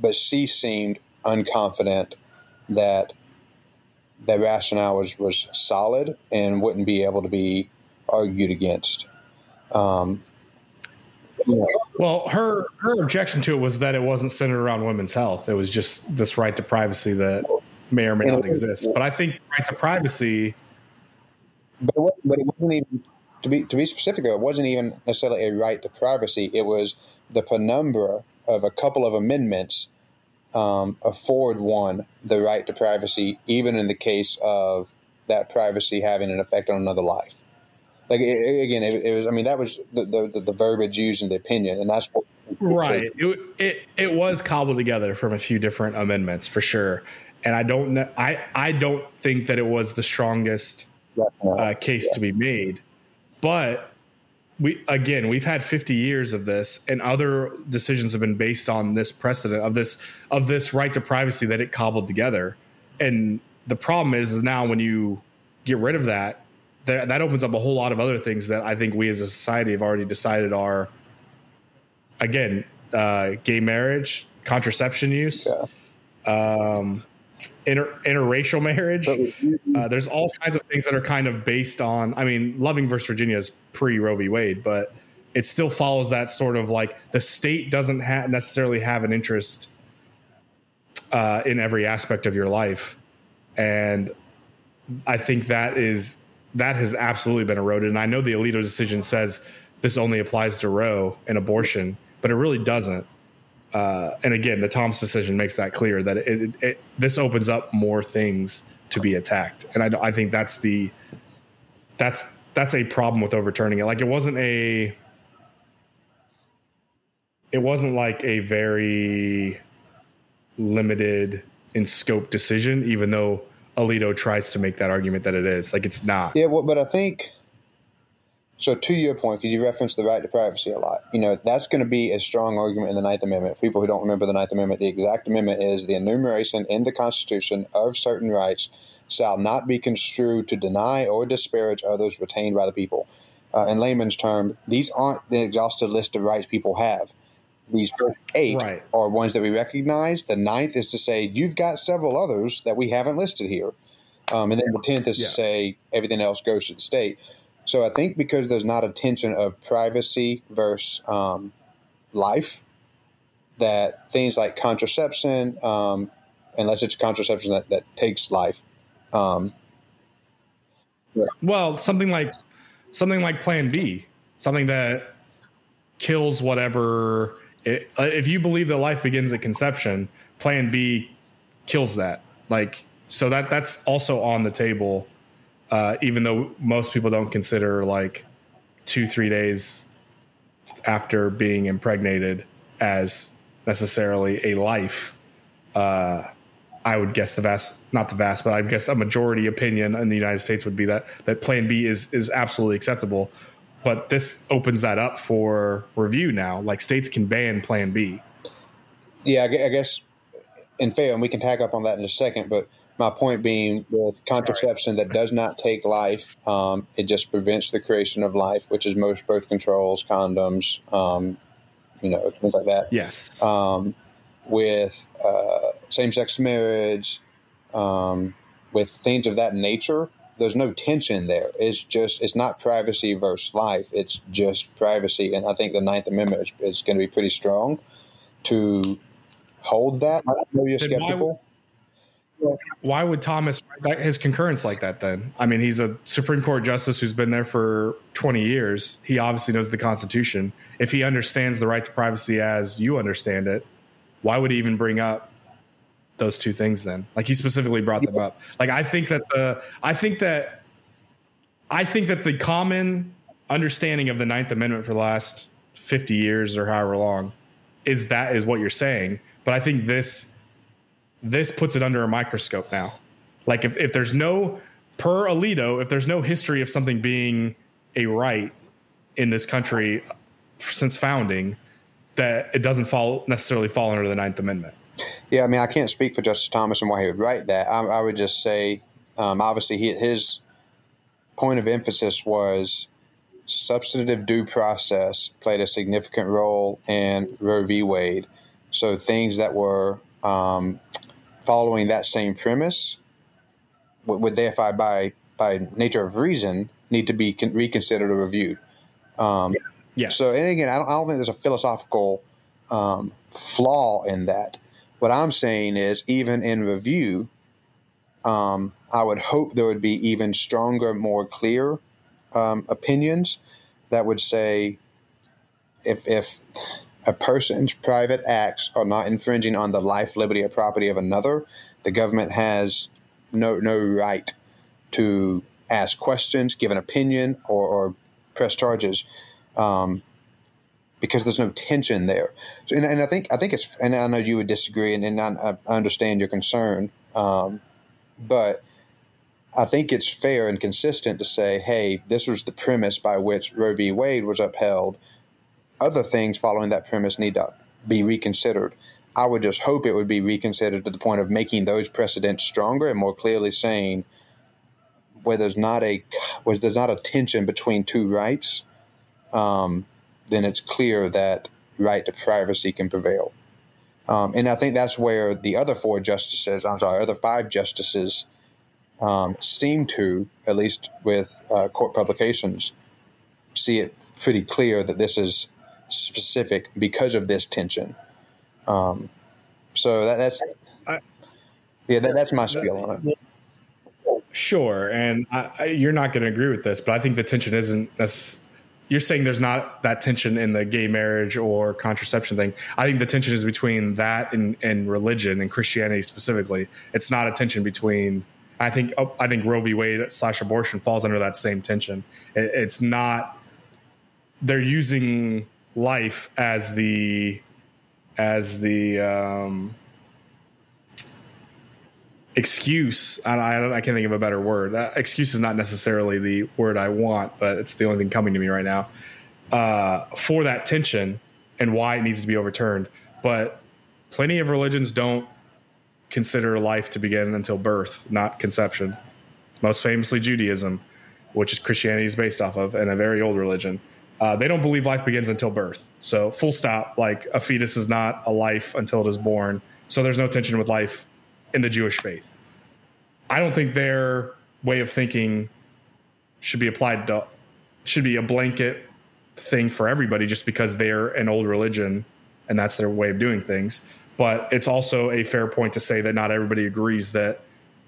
Speaker 1: but she seemed unconfident that the rationale was, was solid and wouldn't be able to be argued against. Um,
Speaker 2: well, her her objection to it was that it wasn't centered around women's health. It was just this right to privacy that may or may not exist. But I think right to privacy.
Speaker 1: But it, but it wasn't even to be to be specific. It wasn't even necessarily a right to privacy. It was the penumbra of a couple of amendments um, afford one the right to privacy, even in the case of that privacy having an effect on another life. Like it, again, it, it, was. I mean, that was the, the, the verbiage used in the opinion, and that's what.
Speaker 2: Right. It, it it was cobbled together from a few different amendments for sure, and I don't know. I I don't think that it was the strongest uh, case yeah. to be made, but we again we've had 50 years of this and other decisions have been based on this precedent of this of this right to privacy that it cobbled together and the problem is, is now when you get rid of that that, that opens up a whole lot of other things that I think we as a society have already decided are, again, uh, gay marriage, contraception use, yeah. um, inter, interracial marriage. Uh, there's all kinds of things that are kind of based on. I mean, Loving versus Virginia is pre Roe v. Wade, but it still follows that sort of like the state doesn't ha- necessarily have an interest uh, in every aspect of your life, and I think that is that has absolutely been eroded. And I know the Alito decision says this only applies to Roe and abortion, but it really doesn't. Uh, and again, the Thomas decision makes that clear that it, it, it, this opens up more things to be attacked, and I, I think that's the that's that's a problem with overturning it. Like it wasn't a it wasn't like a very limited in scope decision, even though Alito tries to make that argument that it is. Like it's not.
Speaker 1: Yeah, well, but I think so. To your point, because you referenced the right to privacy a lot, you know that's going to be a strong argument in the Ninth Amendment. For people who don't remember the Ninth Amendment, the exact amendment is the enumeration in the Constitution of certain rights shall not be construed to deny or disparage others retained by the people. Uh, in layman's terms, these aren't the exhaustive list of rights people have these first eight right. are ones that we recognize. The ninth is to say you've got several others that we haven't listed here, um, and then the tenth is yeah. to say everything else goes to the state. So I think because there's not a tension of privacy versus um, life, that things like contraception, um, unless it's contraception that, that takes life. Um,
Speaker 2: yeah. Well, something like something like Plan B, something that kills whatever it, uh, if you believe that life begins at conception, Plan B kills that. Like so that that's also on the table, uh, even though most people don't consider like two three days after being impregnated as necessarily a life. Uh, I would guess the vast, not the vast, but I guess a majority opinion in the United States would be that that Plan B is is absolutely acceptable but this opens that up for review now. Like states can ban Plan B.
Speaker 1: Yeah, I guess in fair, and we can tag up on that in a second. But my point being, with contraception Sorry. that does not take life, um, it just prevents the creation of life, which is most birth controls, condoms, um, you know, things like that.
Speaker 2: Yes.
Speaker 1: Um, with uh, same-sex marriage, um, with things of that nature, there's no tension there. It's just it's not privacy versus life. It's just privacy, and I think the Ninth Amendment is, is going to be pretty strong to hold that. I know you're skeptical.
Speaker 2: Why would, Thomas his concurrence like that? Then I mean, he's a Supreme Court justice who's been there for 20 years. He obviously knows the Constitution. If he understands the right to privacy as you understand it, why would he even bring up those two things then like he specifically brought them up like i think that the i think that i think that the common understanding of the ninth amendment for the last 50 years or however long is that is what you're saying but i think this this puts it under a microscope now like if, if there's no per alito if there's no history of something being a right in this country since founding that it doesn't fall necessarily fall under the ninth amendment
Speaker 1: yeah, I mean, I can't speak for Justice Thomas and why he would write that. I, I would just say, um, obviously, he, his point of emphasis was substantive due process played a significant role in Roe v. Wade. So things that were um, following that same premise would, would therefore, by by nature of reason, need to be con- reconsidered or reviewed. Um,
Speaker 2: yes.
Speaker 1: So, and again, I don't, I don't think there's a philosophical um, flaw in that. What I'm saying is, even in review, um, I would hope there would be even stronger, more clear um, opinions that would say if, if a person's private acts are not infringing on the life, liberty, or property of another, the government has no no right to ask questions, give an opinion, or, or press charges. Um, because there's no tension there. So, and, and, I think I think it's and I know you would disagree, and, and I, I, understand your concern, um, but I think it's fair and consistent to say, hey, this was the premise by which Roe v. Wade was upheld. Other things following that premise need to be reconsidered. I would just hope it would be reconsidered to the point of making those precedents stronger and more clearly saying where there's not a where there's not a tension between two rights. Um, then it's clear that right to privacy can prevail. Um, and I think that's where the other four justices, I'm sorry, other five justices um, seem to, at least with uh, court publications, see it pretty clear that this is specific because of this tension. Um, so that, that's, I, yeah, that, that's my spiel on it.
Speaker 2: Sure, and I, I, you're not going to agree with this, but I think the tension isn't necessarily you're saying there's not that tension in the gay marriage or contraception thing. I think the tension is between that and, and religion and Christianity specifically. It's not a tension between. I think oh, I think Roe v. Wade slash abortion falls under that same tension. It, it's not. They're using life as the as the um, excuse. I, I, I, can't think of a better word. Uh, excuse is not necessarily the word I want, but it's the only thing coming to me right now uh, for that tension and why it needs to be overturned. But plenty of religions don't consider life to begin until birth, not conception. Most famously, Judaism, which is Christianity is based off of, and a very old religion. Uh, they don't believe life begins until birth. So, full stop. Like a fetus is not a life until it is born. So, there's no tension with life in the Jewish faith. I don't think their way of thinking should be applied to, should be a blanket thing for everybody just because they're an old religion and that's their way of doing things. But it's also a fair point to say that not everybody agrees that,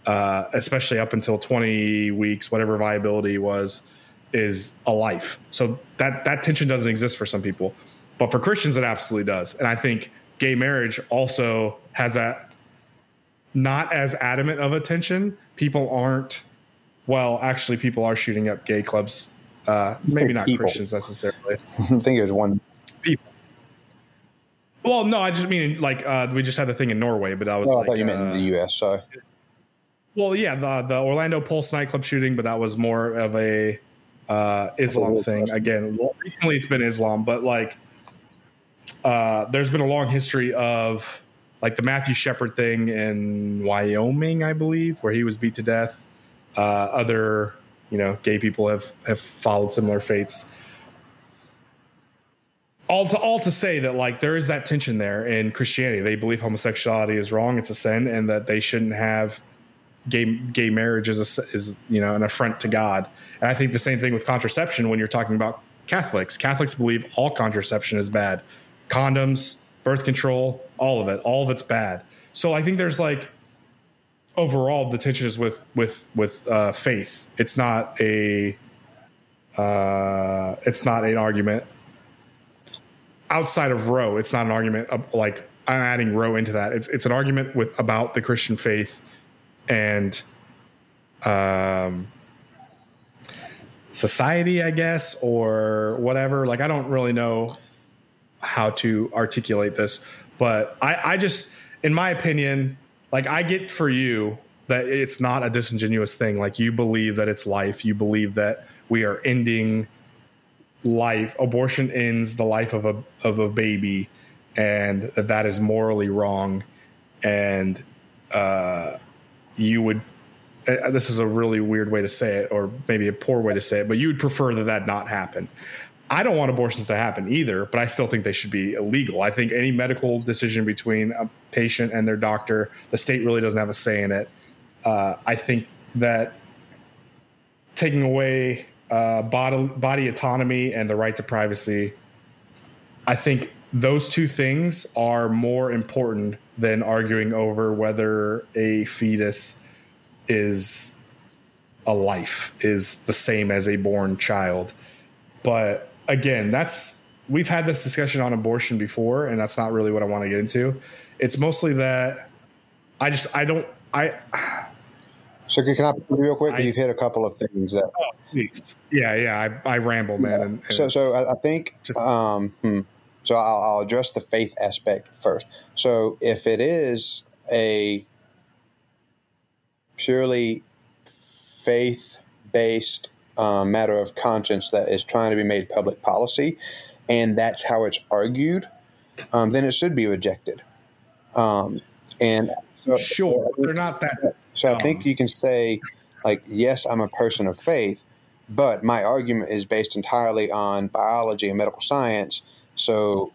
Speaker 2: uh, especially up until 20 weeks, whatever viability was, is a life. So that that tension doesn't exist for some people, but for Christians it absolutely does. And I think gay marriage also has that not as adamant of a tension. People aren't. Well, actually, people are shooting up gay clubs. Uh, maybe not people. Christians necessarily.
Speaker 1: I think it was one people.
Speaker 2: Well, no, I just mean like uh, we just had a thing in Norway, but I was.
Speaker 1: Oh,
Speaker 2: like,
Speaker 1: I thought you meant in the uh, U.S. So.
Speaker 2: Well, yeah, the the Orlando Pulse nightclub shooting, but that was more of a uh, Islam thing. Again, recently it's been Islam, but like uh, there's been a long history of like the Matthew Shepard thing in Wyoming, I believe, where he was beat to death. Uh, other, you know, gay people have have followed similar fates. All to all to say that like there is that tension there in Christianity. They believe homosexuality is wrong; it's a sin, and that they shouldn't have gay gay marriage is a, is you know an affront to God. And I think the same thing with contraception when you're talking about Catholics. Catholics believe all contraception is bad. Condoms, birth control, all of it, all of it's bad. So I think there's like overall the tension is with with with uh, faith. It's not a uh, it's not an argument outside of Roe. It's not an argument of, like I'm adding Roe into that. It's it's an argument with about the Christian faith and um, society, I guess, or whatever. Like, I don't really know how to articulate this, but I, I just, in my opinion, like, I get for you that it's not a disingenuous thing. Like, you believe that it's life, you believe that we are ending life, abortion ends the life of a, of a baby, and that, is morally wrong. And, uh, you would uh, this is a really weird way to say it or maybe a poor way to say it but you would prefer that that not happen. I don't want abortions to happen either but i still think they should be illegal. I think any medical decision between a patient and their doctor the state really doesn't have a say in it. Uh, i think that taking away uh, body, body autonomy and the right to privacy i think those two things are more important than arguing over whether a fetus is a life is the same as a born child. But again, that's we've had this discussion on abortion before and that's not really what I want to get into. It's mostly that I just I don't I
Speaker 1: so can I real quick? I, you've hit a couple of things that. Oh,
Speaker 2: yeah, yeah. I, I ramble, man. And,
Speaker 1: and so, so I, I think. Just, um, hmm, so I'll, I'll address the faith aspect first. So if it is a purely faith based um, matter of conscience that is trying to be made public policy, and that's how it's argued, um, then it should be rejected. Um, and
Speaker 2: so, sure, they're not that.
Speaker 1: So I think you can say, like, yes, I'm a person of faith, but my argument is based entirely on biology and medical science so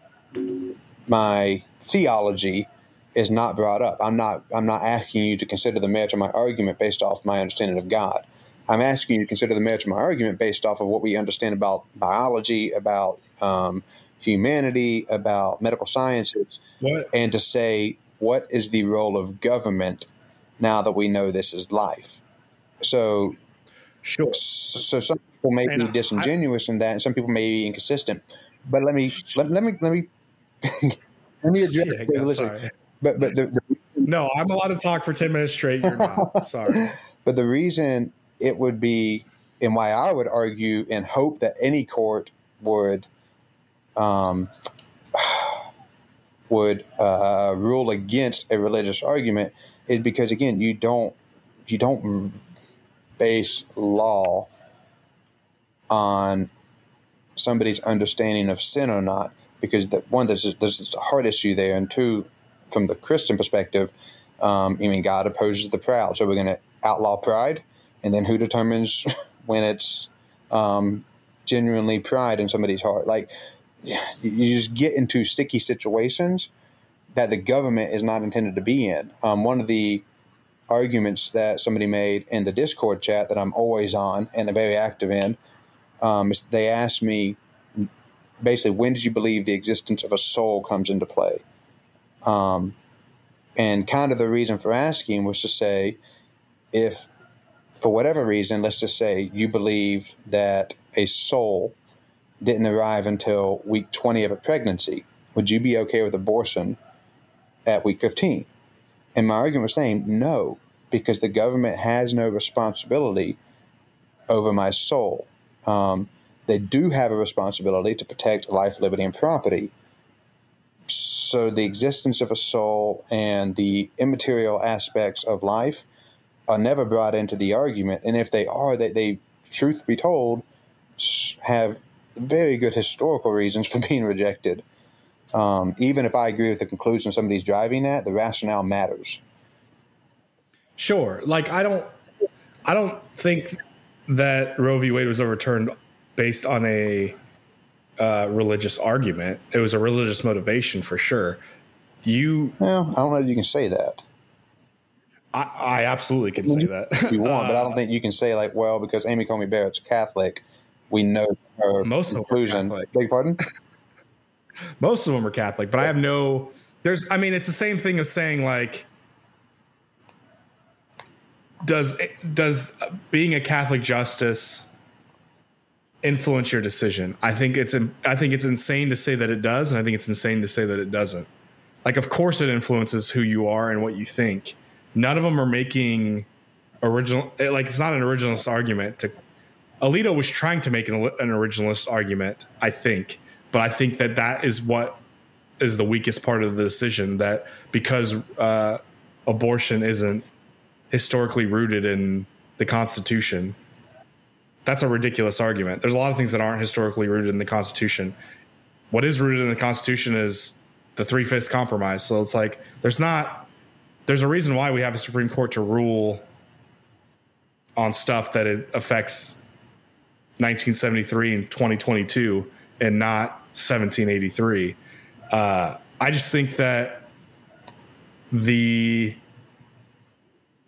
Speaker 1: my theology is not brought up. I'm not I'm not asking you to consider the merits of my argument based off my understanding of God. I'm asking you to consider the merits of my argument based off of what we understand about biology, about um, humanity, about medical sciences, what? and to say what is the role of government now that we know this is life. So,
Speaker 2: sure.
Speaker 1: So, so some people may and be disingenuous I, in that, and some people may be inconsistent. But let me let, let me let me let me address. Yeah, sorry. But but the, the,
Speaker 2: no, I'm allowed to talk for ten minutes straight. You're not. Sorry.
Speaker 1: but the reason it would be, and why I would argue and hope that any court would, um, would uh, rule against a religious argument is because again, you don't you don't base law on somebody's understanding of sin or not because one there's there's a heart issue there and two from the christian perspective um, i mean god opposes the proud. So we're going to outlaw pride and then who determines when it's um, genuinely pride in somebody's heart? Like you just get into sticky situations that the government is not intended to be in. Um, one of the arguments that somebody made in the discord chat that i'm always on and very active in um, they asked me basically when did you believe the existence of a soul comes into play? Um, and kind of the reason for asking was to say if for whatever reason let's just say you believe that a soul didn't arrive until week 20 of a pregnancy would you be okay with abortion at week 15 and my argument was saying no because the government has no responsibility over my soul um, they do have a responsibility to protect life, liberty, and property. So the existence of a soul and the immaterial aspects of life are never brought into the argument. And if they are, they, they truth be told, have very good historical reasons for being rejected. Um, even if I agree with the conclusion somebody's driving at, the rationale matters.
Speaker 2: Sure. Like I don't, I don't think that Roe v. Wade was overturned based on a uh, religious argument. It was a religious motivation for sure. You,
Speaker 1: well, I don't know if you can say that.
Speaker 2: I, I absolutely can say that
Speaker 1: if you want, but I don't think you can say like, well, because Amy Coney Barrett's Catholic, we know her
Speaker 2: most conclusion.
Speaker 1: Of Beg pardon.
Speaker 2: most of them are Catholic, but I have no. There's, I mean, it's the same thing as saying like does does being a Catholic justice influence your decision? I think it's I think it's insane to say that it does, and I think it's insane to say that it doesn't. Like, of course, it influences who you are and what you think. None of them are making original. Like, it's not an originalist argument. To Alito was trying to make an, an originalist argument, I think, but I think that that is what is the weakest part of the decision. That because uh, abortion isn't historically rooted in the Constitution. That's a ridiculous argument. There's a lot of things that aren't historically rooted in the Constitution. What is rooted in the Constitution is the three fifths compromise. So it's like there's not there's a reason why we have a Supreme Court to rule on stuff that affects 1973 and 2022 and not 1783. Uh, I just think that the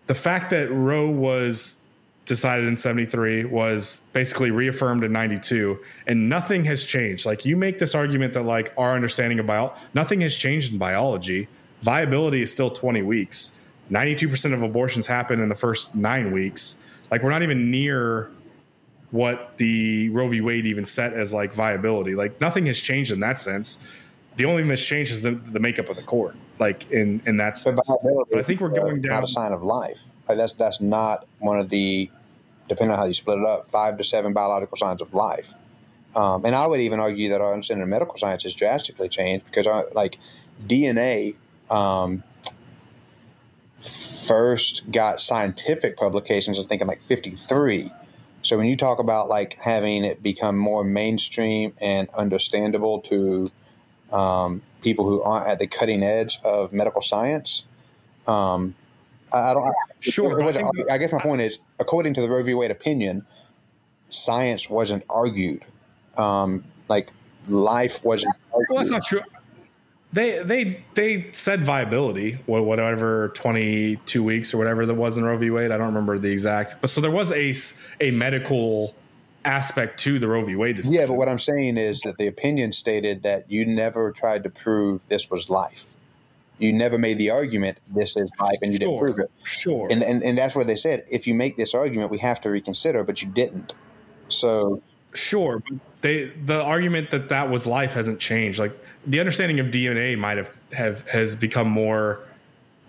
Speaker 2: the fact that Roe was decided in 73 was basically reaffirmed in 92 and nothing has changed. Like you make this argument that like our understanding of bio nothing has changed in biology. Viability is still 20 weeks. 92% of abortions happen in the first nine weeks. Like we're not even near what the roe v. Wade even set as like viability. Like nothing has changed in that sense. The only thing that's changed is the, the makeup of the court like in in that sense. But I think we're going down.
Speaker 1: Not a sign of life. Like that's that's not one of the, depending on how you split it up, five to seven biological signs of life. Um, and I would even argue that our understanding of medical science has drastically changed because, our, uh, like, DNA um, first got scientific publications. I think in like '53. So when you talk about like having it become more mainstream and understandable to um, people who aren't at the cutting edge of medical science. Um, I, don't.
Speaker 2: Sure.
Speaker 1: I, I, guess my point is, according to the Roe v. Wade opinion, science wasn't argued. Um, like life wasn't.
Speaker 2: Argued. Well, that's not true. They they they said viability, whatever twenty two weeks or whatever that was in Roe v. Wade. I don't remember the exact, but so there was a a medical aspect to the Roe v. Wade decision.
Speaker 1: Yeah, but what I'm saying is that the opinion stated that you never tried to prove this was life. You never made the argument this is life, and you sure, didn't prove it.
Speaker 2: Sure.
Speaker 1: And, and and that's what they said. If you make this argument, we have to reconsider, but you didn't. So
Speaker 2: sure, they the argument that that was life hasn't changed. Like the understanding of DNA might have have has become more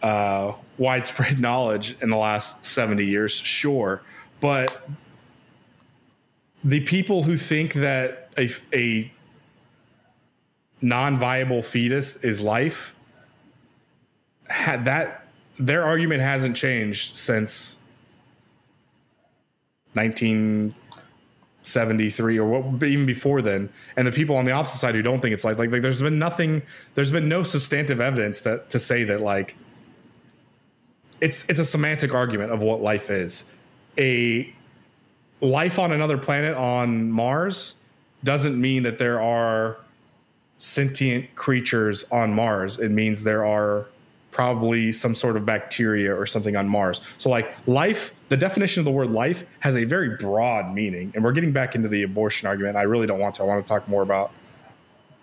Speaker 2: uh, widespread knowledge in the last seventy years. Sure, but the people who think that a, a non-viable fetus is life had that their argument hasn't changed since 1973 or what even before then. And the people on the opposite side who don't think it's like, like like there's been nothing there's been no substantive evidence that to say that like it's it's a semantic argument of what life is. A life on another planet on Mars doesn't mean that there are sentient creatures on Mars. It means there are probably some sort of bacteria or something on Mars. So, like life, the definition of the word life has a very broad meaning. And we're getting back into the abortion argument. I really don't want to. I want to talk more about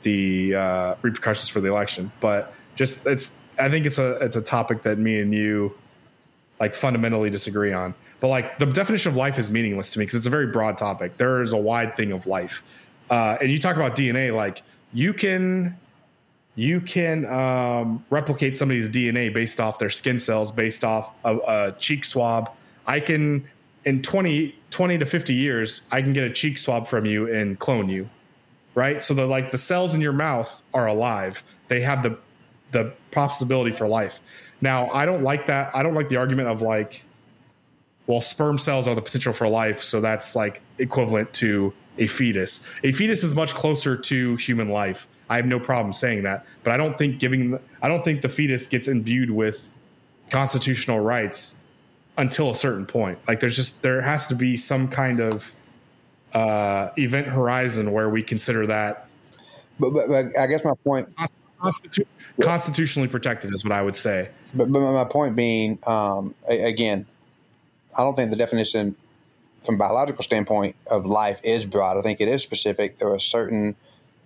Speaker 2: the uh, repercussions for the election. But just it's, I think it's a it's a topic that me and you like fundamentally disagree on. But like the definition of life is meaningless to me because it's a very broad topic. There is a wide thing of life, uh, and you talk about DNA like you can you can um, replicate somebody's DNA based off their skin cells, based off a, a, cheek swab. I can, in 20, 20 to 50 years, I can get a cheek swab from you and clone you, right? So the like the cells in your mouth are alive. They have the the possibility for life. Now, I don't like that. I don't like the argument of like, well, sperm cells are the potential for life, so that's like equivalent to a fetus. A fetus is much closer to human life. I have no problem saying that, but I don't think giving I don't think the fetus gets imbued with constitutional rights until a certain point. Like there's just there has to be some kind of uh, event horizon where we consider that.
Speaker 1: But, but, but I guess my point
Speaker 2: Constitu- constitutionally protected is what I would say.
Speaker 1: But, but my point being, um, again, I don't think the definition from a biological standpoint of life is broad. I think it is specific. There are certain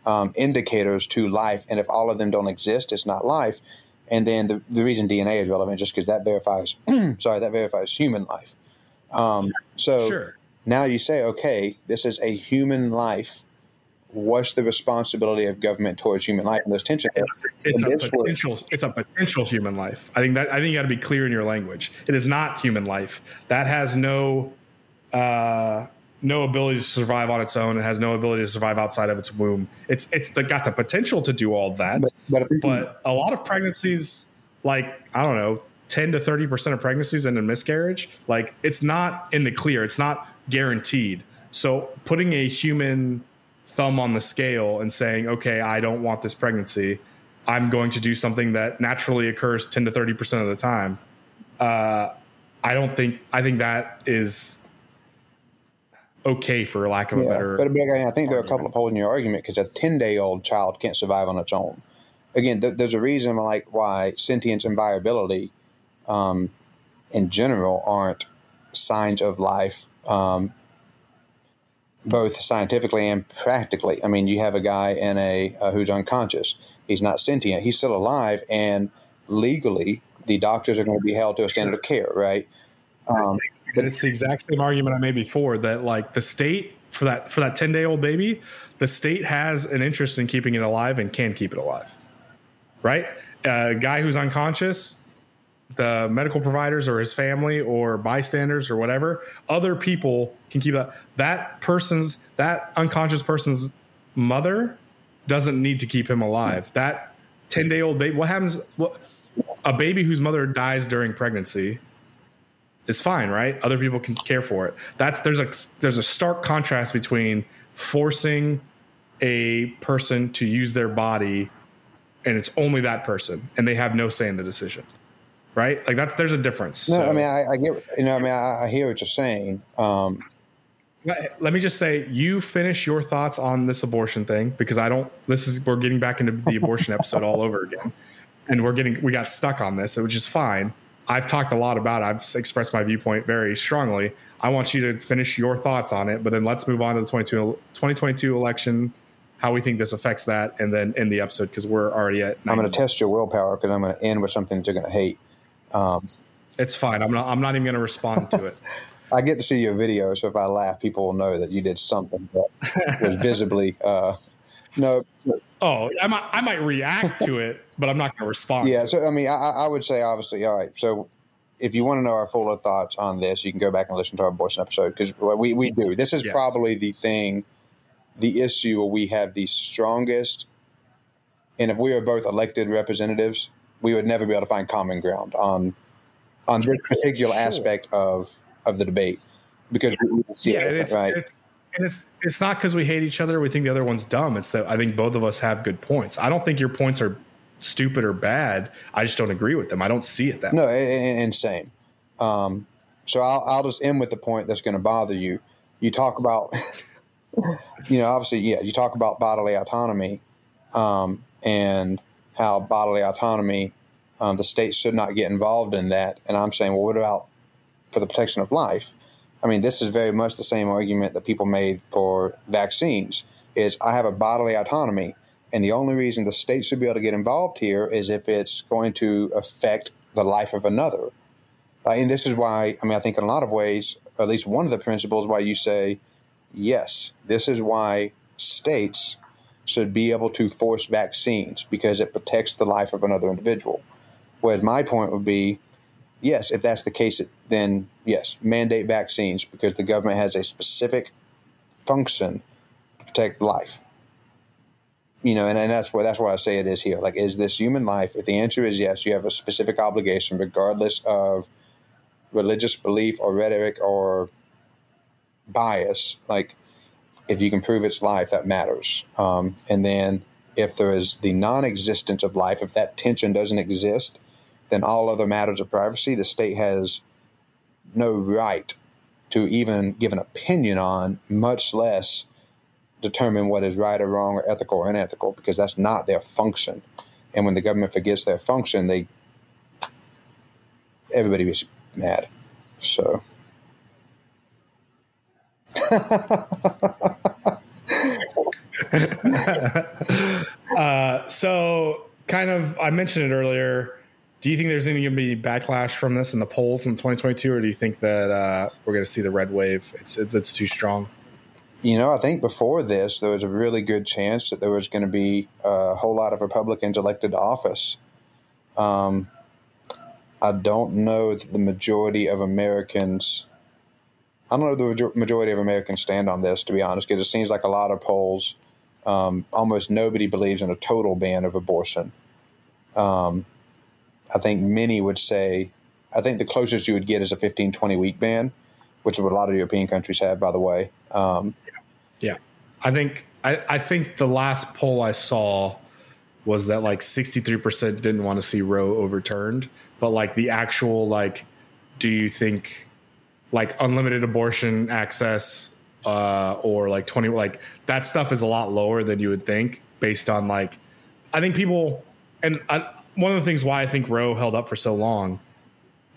Speaker 1: um, indicators to life, and if all of them don't exist, it's not life. And then the, the reason DNA is relevant just because that verifies, sorry, that verifies human life. Um, so sure. now you say, okay, this is a human life. What's the responsibility of government towards human life and this tension?
Speaker 2: It's, it's a potential. It's a potential human life. I think that I think you got to be clear in your language. It is not human life. That has no uh, no ability to survive on its own. It has no ability to survive outside of its womb. It's it's the, got the potential to do all that, but, but, but a lot of pregnancies, like I don't know, ten to thirty percent of pregnancies end in miscarriage. Like it's not in the clear. It's not guaranteed. So putting a human thumb on the scale and saying, okay, I don't want this pregnancy. I'm going to do something that naturally occurs 10 to 30% of the time. Uh, I don't think, I think that is okay for lack of yeah, a better.
Speaker 1: But, but I think there are a couple of holes in your argument because a ten day old child can't survive on its own. Again, th- there's a reason like why sentience and viability, um, in general, aren't signs of life, um, both scientifically and practically. I mean, you have a guy in a uh, who's unconscious. He's not sentient. He's still alive, and legally, the doctors are going to be held to a standard of care, right?
Speaker 2: Um, and it's the exact same argument I made before that like the state for that for that 10 day old baby, the state has an interest in keeping it alive and can keep it alive. Right? A guy who's unconscious, the medical providers or his family or bystanders or whatever, other people can keep that that person's that unconscious person's mother doesn't need to keep him alive. That 10 day old baby, what happens? What, a baby whose mother dies during pregnancy is fine, right? Other people can care for it. That's there's a there's a stark contrast between forcing a person to use their body and it's only that person and they have no say in the decision right like that's there's a difference
Speaker 1: no so, i mean I, I, get you know i mean i, I hear what you're saying um,
Speaker 2: let, let me just say you finish your thoughts on this abortion thing because i don't this is we're getting back into the abortion episode all over again and we're getting we got stuck on this which is fine I've talked a lot about it. I've expressed my viewpoint very strongly. I want you to finish your thoughts on it, but then let's move on to the 2022 election, how we think this affects that, and then end the episode because we're already at.
Speaker 1: I'm going to test your willpower because I'm going to end with something that you're going to hate. Um,
Speaker 2: it's fine. I'm not. I'm not even going to respond to it.
Speaker 1: I get to see your video, so if I laugh, people will know that you did something that was visibly. Uh, no.
Speaker 2: Oh, I might, I might react to it, but I'm not going to respond.
Speaker 1: Yeah. So, I mean, I, I would say, obviously, all right. So, if you want to know our fuller thoughts on this, you can go back and listen to our Abortion episode because we, we do. This is yes. probably the thing, the issue where we have the strongest. And if we are both elected representatives, we would never be able to find common ground on on this particular sure. aspect of of the debate because
Speaker 2: yeah, it, it's, right. It's, and it's it's not because we hate each other. We think the other one's dumb. It's that I think both of us have good points. I don't think your points are stupid or bad. I just don't agree with them. I don't see it that
Speaker 1: no, way. insane. Um, so I'll, I'll just end with the point that's going to bother you. You talk about, you know, obviously, yeah, you talk about bodily autonomy um, and how bodily autonomy, um, the state should not get involved in that. And I'm saying, well, what about for the protection of life? I mean, this is very much the same argument that people made for vaccines. Is I have a bodily autonomy, and the only reason the state should be able to get involved here is if it's going to affect the life of another. Uh, and this is why, I mean, I think in a lot of ways, at least one of the principles why you say, yes, this is why states should be able to force vaccines because it protects the life of another individual. Whereas my point would be, yes, if that's the case, then yes, mandate vaccines because the government has a specific function to protect life you know, and, and that's what that's why I say it is here. Like, is this human life? If the answer is yes, you have a specific obligation, regardless of religious belief or rhetoric or bias. Like, if you can prove it's life, that matters. Um, and then, if there is the non-existence of life, if that tension doesn't exist, then all other matters of privacy, the state has no right to even give an opinion on, much less determine what is right or wrong or ethical or unethical because that's not their function. And when the government forgets their function, they everybody is mad. So.
Speaker 2: uh, so, kind of, I mentioned it earlier. Do you think there's any going to be backlash from this in the polls in 2022, or do you think that uh, we're going to see the red wave? It's it's too strong
Speaker 1: you know, I think before this, there was a really good chance that there was going to be a whole lot of Republicans elected to office. Um, I don't know that the majority of Americans, I don't know the majority of Americans stand on this, to be honest, because it seems like a lot of polls, um, almost nobody believes in a total ban of abortion. Um, I think many would say, I think the closest you would get is a 15, 20 week ban, which is what a lot of European countries have, by the way. Um,
Speaker 2: yeah, I think I, I think the last poll I saw was that like 63% didn't want to see Roe overturned, but like the actual like, do you think like unlimited abortion access uh, or like 20 like that stuff is a lot lower than you would think based on like I think people and I, one of the things why I think Roe held up for so long,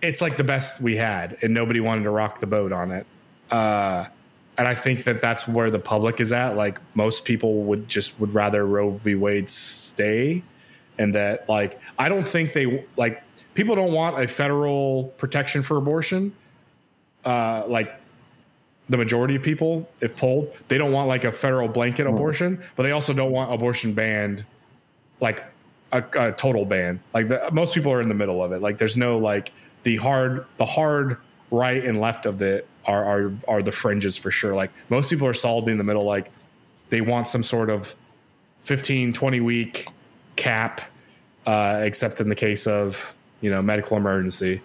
Speaker 2: it's like the best we had, and nobody wanted to rock the boat on it. Uh, and I think that that's where the public is at. Like most people would just would rather Roe v. Wade stay, and that like I don't think they like people don't want a federal protection for abortion. Uh, like the majority of people, if polled, they don't want like a federal blanket mm. abortion, but they also don't want abortion banned, like a, a total ban. Like the, most people are in the middle of it. Like there's no like the hard the hard right and left of it are are are the fringes for sure. Like most people are solidly in the middle. Like they want some sort of 15, 20 week cap, uh, except in the case of you know medical emergency.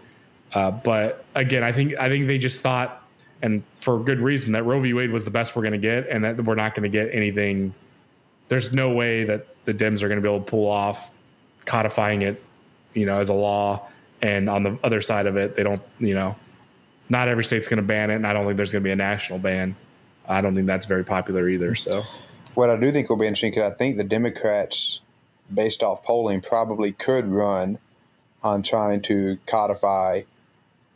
Speaker 2: Uh, but again, I think I think they just thought, and for good reason, that Roe v. Wade was the best we're going to get, and that we're not going to get anything. There's no way that the Dems are going to be able to pull off codifying it, you know, as a law. And on the other side of it, they don't, you know, not every state's going to ban it, and I don't think there's going to be a national ban. I don't think that's very popular either. So,
Speaker 1: what I do think will be interesting because I think the Democrats, based off polling, probably could run on trying to codify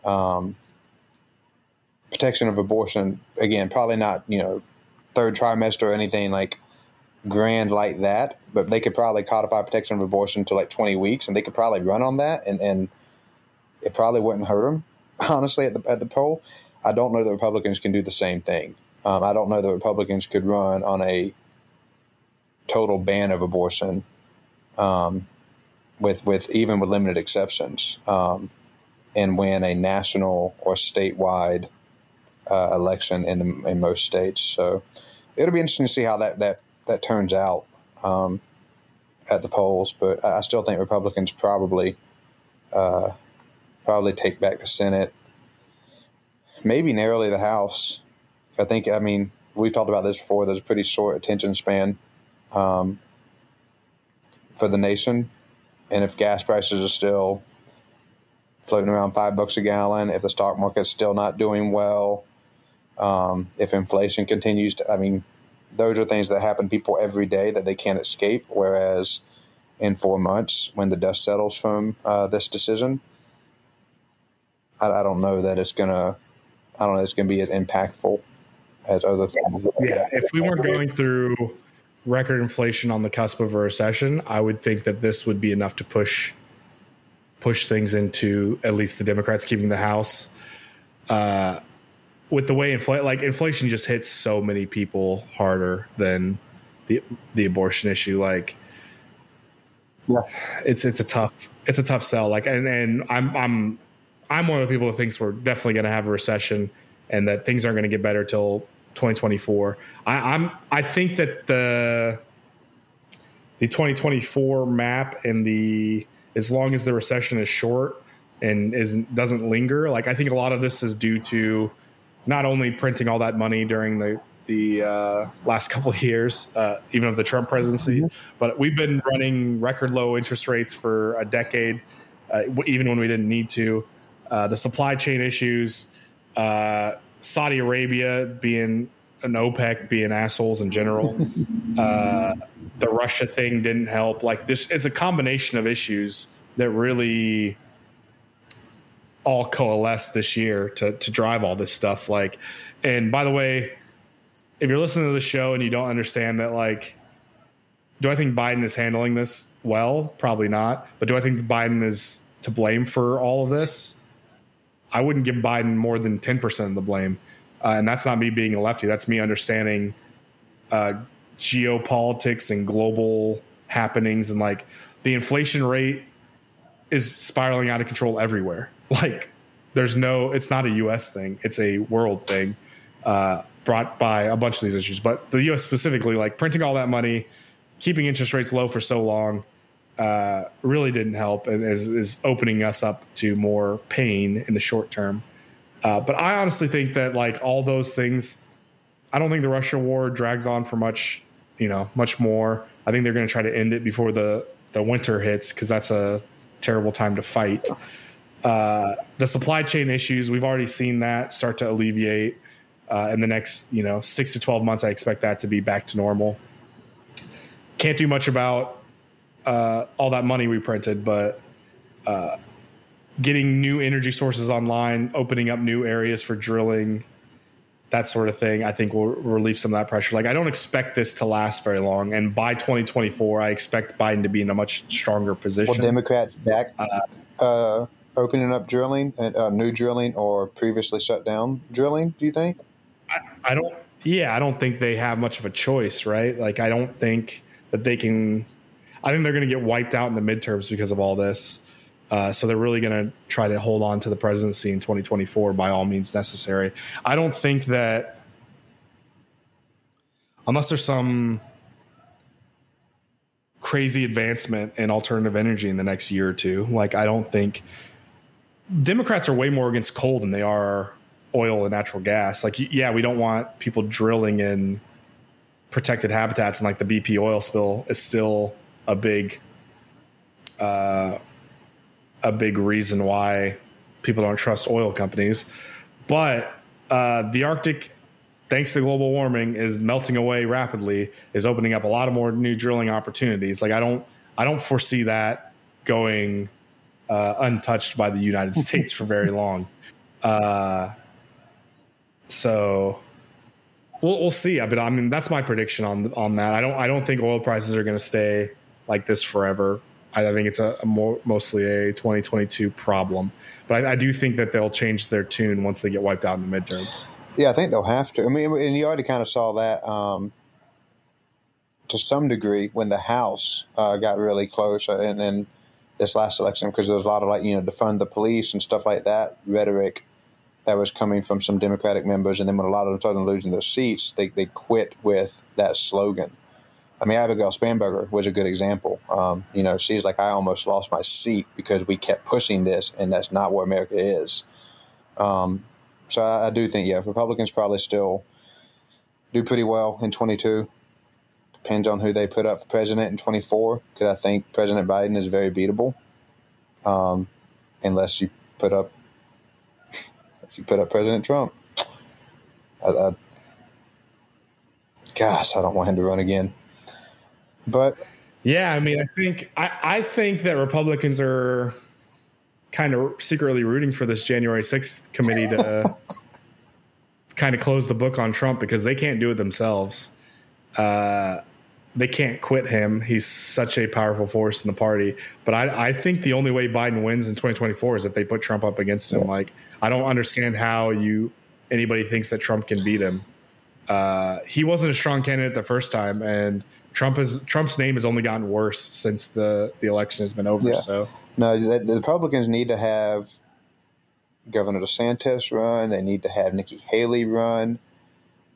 Speaker 1: um, protection of abortion. Again, probably not you know third trimester or anything like grand like that, but they could probably codify protection of abortion to like 20 weeks, and they could probably run on that, and and it probably wouldn't hurt them honestly, at the at the poll. I don't know that Republicans can do the same thing. Um, I don't know that Republicans could run on a total ban of abortion, um, with with even with limited exceptions, um, and win a national or statewide uh, election in the, in most states. So it'll be interesting to see how that that that turns out um, at the polls. But I still think Republicans probably uh, probably take back the Senate, maybe narrowly the House. I think I mean we've talked about this before. There's a pretty short attention span um, for the nation, and if gas prices are still floating around five bucks a gallon, if the stock market's still not doing well, um, if inflation continues to, I mean, those are things that happen to people every day that they can't escape. Whereas in four months, when the dust settles from uh, this decision, I, I, don't know that it's gonna. I don't know it's gonna be as impactful as other things.
Speaker 2: Yeah, if we weren't going through record inflation on the cusp of a recession, I would think that this would be enough to push push things into at least the Democrats keeping the House. Uh, with the way inflation, like inflation, just hits so many people harder than the the abortion issue. Like, yeah. it's it's a tough it's a tough sell. Like, and and I'm I'm I'm one of the people that thinks we're definitely going to have a recession and that things aren't going to get better till 2024. I, I'm I think that the the 2024 map and the as long as the recession is short and is doesn't linger, like I think a lot of this is due to not only printing all that money during the the uh, last couple of years, uh, even of the Trump presidency, mm-hmm. but we've been running record low interest rates for a decade, uh, even when we didn't need to. Uh, the supply chain issues, uh, Saudi Arabia being an OPEC being assholes in general, uh, the Russia thing didn't help. Like this, it's a combination of issues that really all coalesce this year to to drive all this stuff. Like, and by the way, if you're listening to the show and you don't understand that, like, do I think Biden is handling this well? Probably not. But do I think Biden is to blame for all of this? I wouldn't give Biden more than ten percent of the blame, uh, and that's not me being a lefty. That's me understanding uh, geopolitics and global happenings, and like the inflation rate is spiraling out of control everywhere. Like there's no, it's not a U.S. thing; it's a world thing uh, brought by a bunch of these issues. But the U.S. specifically, like printing all that money, keeping interest rates low for so long, uh, really didn't help, and is, is opening us up to more pain in the short term. Uh, but I honestly think that like all those things, I don't think the Russia war drags on for much, you know, much more. I think they're going to try to end it before the the winter hits because that's a terrible time to fight. Uh, the supply chain issues, we've already seen that start to alleviate. Uh, in the next, you know, six to 12 months, I expect that to be back to normal. Can't do much about uh, all that money we printed, but uh, getting new energy sources online, opening up new areas for drilling, that sort of thing, I think will relieve some of that pressure. Like, I don't expect this to last very long. And by 2024, I expect Biden to be in a much stronger position.
Speaker 1: Well, Democrats back. Uh, uh opening up drilling, uh, new drilling, or previously shut down drilling? Do you think?
Speaker 2: I, I don't. Yeah, I don't think they have much of a choice, right? Like, I don't think that they can. I think they're going to get wiped out in the midterms because of all this. Uh, so they're really going to try to hold on to the presidency in 2024 by all means necessary. I don't think that unless there's some crazy advancement in alternative energy in the next year or two, like I don't think Democrats are way more against coal than they are oil and natural gas. Like, yeah, we don't want people drilling in protected habitats, and like the BP oil spill is still a big, uh, a big reason why people don't trust oil companies. But uh, the Arctic, thanks to global warming, is melting away rapidly. Is opening up a lot of more new drilling opportunities. Like, I don't, I don't foresee that going uh, untouched by the United States for very long. Uh, so we'll we'll see. But I mean, that's my prediction on on that. I don't I don't think oil prices are going to stay like this forever. I, think it's a, a, more mostly a 2022 problem. But I, I, do think that they'll change their tune once they get wiped out in the midterms.
Speaker 1: Yeah, I think they'll have to. I mean, and you already kind of saw that um, to some degree when the House uh, got really close, uh, and then this last election because there was a lot of like you know defund the police and stuff like that rhetoric that was coming from some Democratic members, and then when a lot of them started losing their seats, they they quit with that slogan. I mean, Abigail Spanberger was a good example. Um, you know, she's like, I almost lost my seat because we kept pushing this, and that's not where America is. Um, so I, I, do think, yeah, Republicans probably still do pretty well in 22. Depends on who they put up for president in 24, because I think President Biden is very beatable, um, unless you put up, unless you put up President Trump. I, I, gosh, I don't want him to run again. But
Speaker 2: yeah, I mean, I think I, I think that Republicans are kind of secretly rooting for this January 6th committee to kind of close the book on Trump because they can't do it themselves. Uh, they can't quit him. He's such a powerful force in the party. But I, I, think the only way Biden wins in 2024 is if they put Trump up against him. Yeah. Like, I don't understand how you anybody thinks that Trump can beat him. Uh, he wasn't a strong candidate the first time, and Trump has Trump's name has only gotten worse since the the election has been over. Yeah. So
Speaker 1: no, the, the, Republicans need to have Governor DeSantis run. They need to have Nikki Haley run.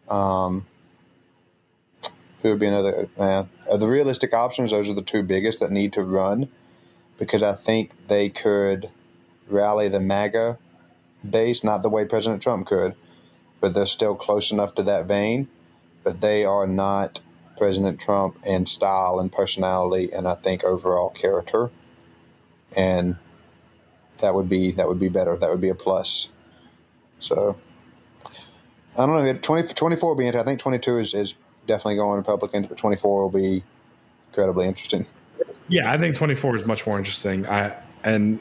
Speaker 1: Um, who would be another? Uh, the realistic options, those are the two biggest that need to run, because I think they could rally the MAGA base, not the way President Trump could, but they're still close enough to that vein. But they are not President Trump in style and personality, and I think overall character. And that would be that would be better. That would be a plus. So I don't know. 20, 24 will be interesting. I think 22 is, is definitely going Republicans, but 24 will be incredibly interesting.
Speaker 2: Yeah, I think 24 is much more interesting. I and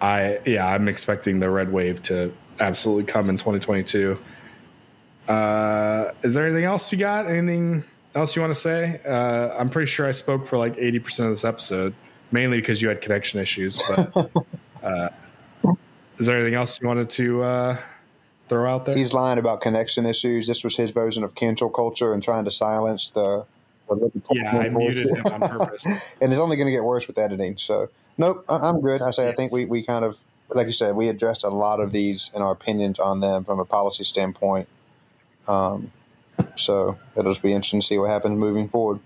Speaker 2: I yeah, I'm expecting the red wave to absolutely come in 2022. Uh, is there anything else you got? Anything else you want to say? Uh, I'm pretty sure I spoke for like 80% of this episode, mainly because you had connection issues. But uh, is there anything else you wanted to uh, throw out there?
Speaker 1: He's lying about connection issues. This was his version of cancel culture and trying to silence the.
Speaker 2: yeah, I muted him on purpose.
Speaker 1: and it's only going to get worse with editing. So, nope, I'm good. I say I think we, we kind of, like you said, we addressed a lot of these and our opinions on them from a policy standpoint. Um, so it'll just be interesting to see what happens moving forward.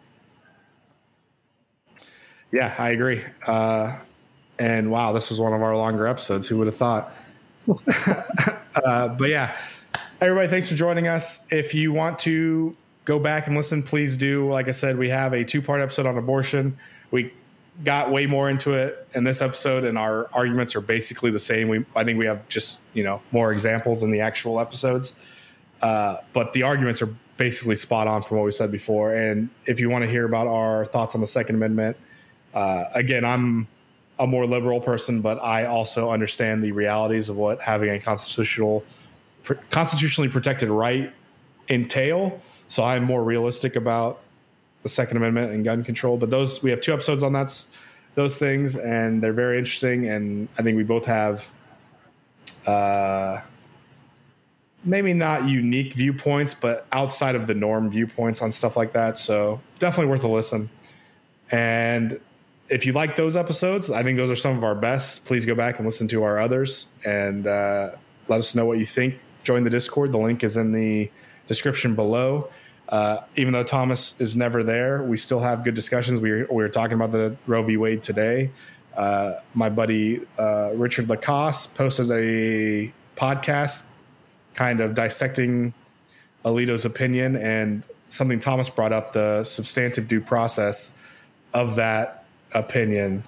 Speaker 2: Yeah, I agree. Uh, and wow, this was one of our longer episodes. Who would have thought? uh, but yeah, everybody, thanks for joining us. If you want to go back and listen, please do. Like I said, we have a two part episode on abortion. We got way more into it in this episode, and our arguments are basically the same. We, I think we have just you know more examples in the actual episodes. Uh, but the arguments are basically spot on from what we said before. And if you want to hear about our thoughts on the Second Amendment, uh, again, I'm a more liberal person, but I also understand the realities of what having a constitutional, constitutionally protected right entail. So I'm more realistic about the Second Amendment and gun control. But those we have two episodes on that, those things, and they're very interesting. And I think we both have. Uh, maybe not unique viewpoints, but outside of the norm viewpoints on stuff like that. So definitely worth a listen. And if you like those episodes, I think those are some of our best. Please go back and listen to our others and uh, let us know what you think. Join the Discord. The link is in the description below. Uh, even though Thomas is never there, we still have good discussions. We were, we were talking about the Roe v. Wade today. Uh, my buddy uh, Richard Lacoste posted a podcast kind of dissecting Alito's opinion and something Thomas brought up the substantive due process of that opinion.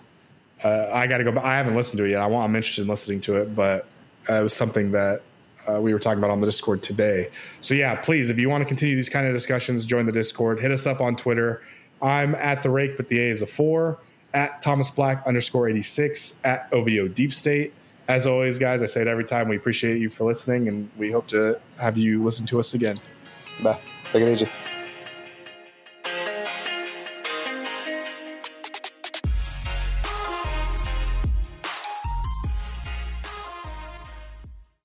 Speaker 2: Uh, I got to go. I haven't listened to it yet. I want, I'm interested in listening to it, but uh, it was something that uh, we were talking about on the Discord today. So yeah, please, if you want to continue these kind of discussions, join the Discord. Hit us up on Twitter. I'm at the rake, but the A is a four. At Thomas Black underscore eighty six. At OVO Deep State. As always, guys, I say it every time. We appreciate you for listening, and we hope to have you listen to us again.
Speaker 1: Bye. Take it easy.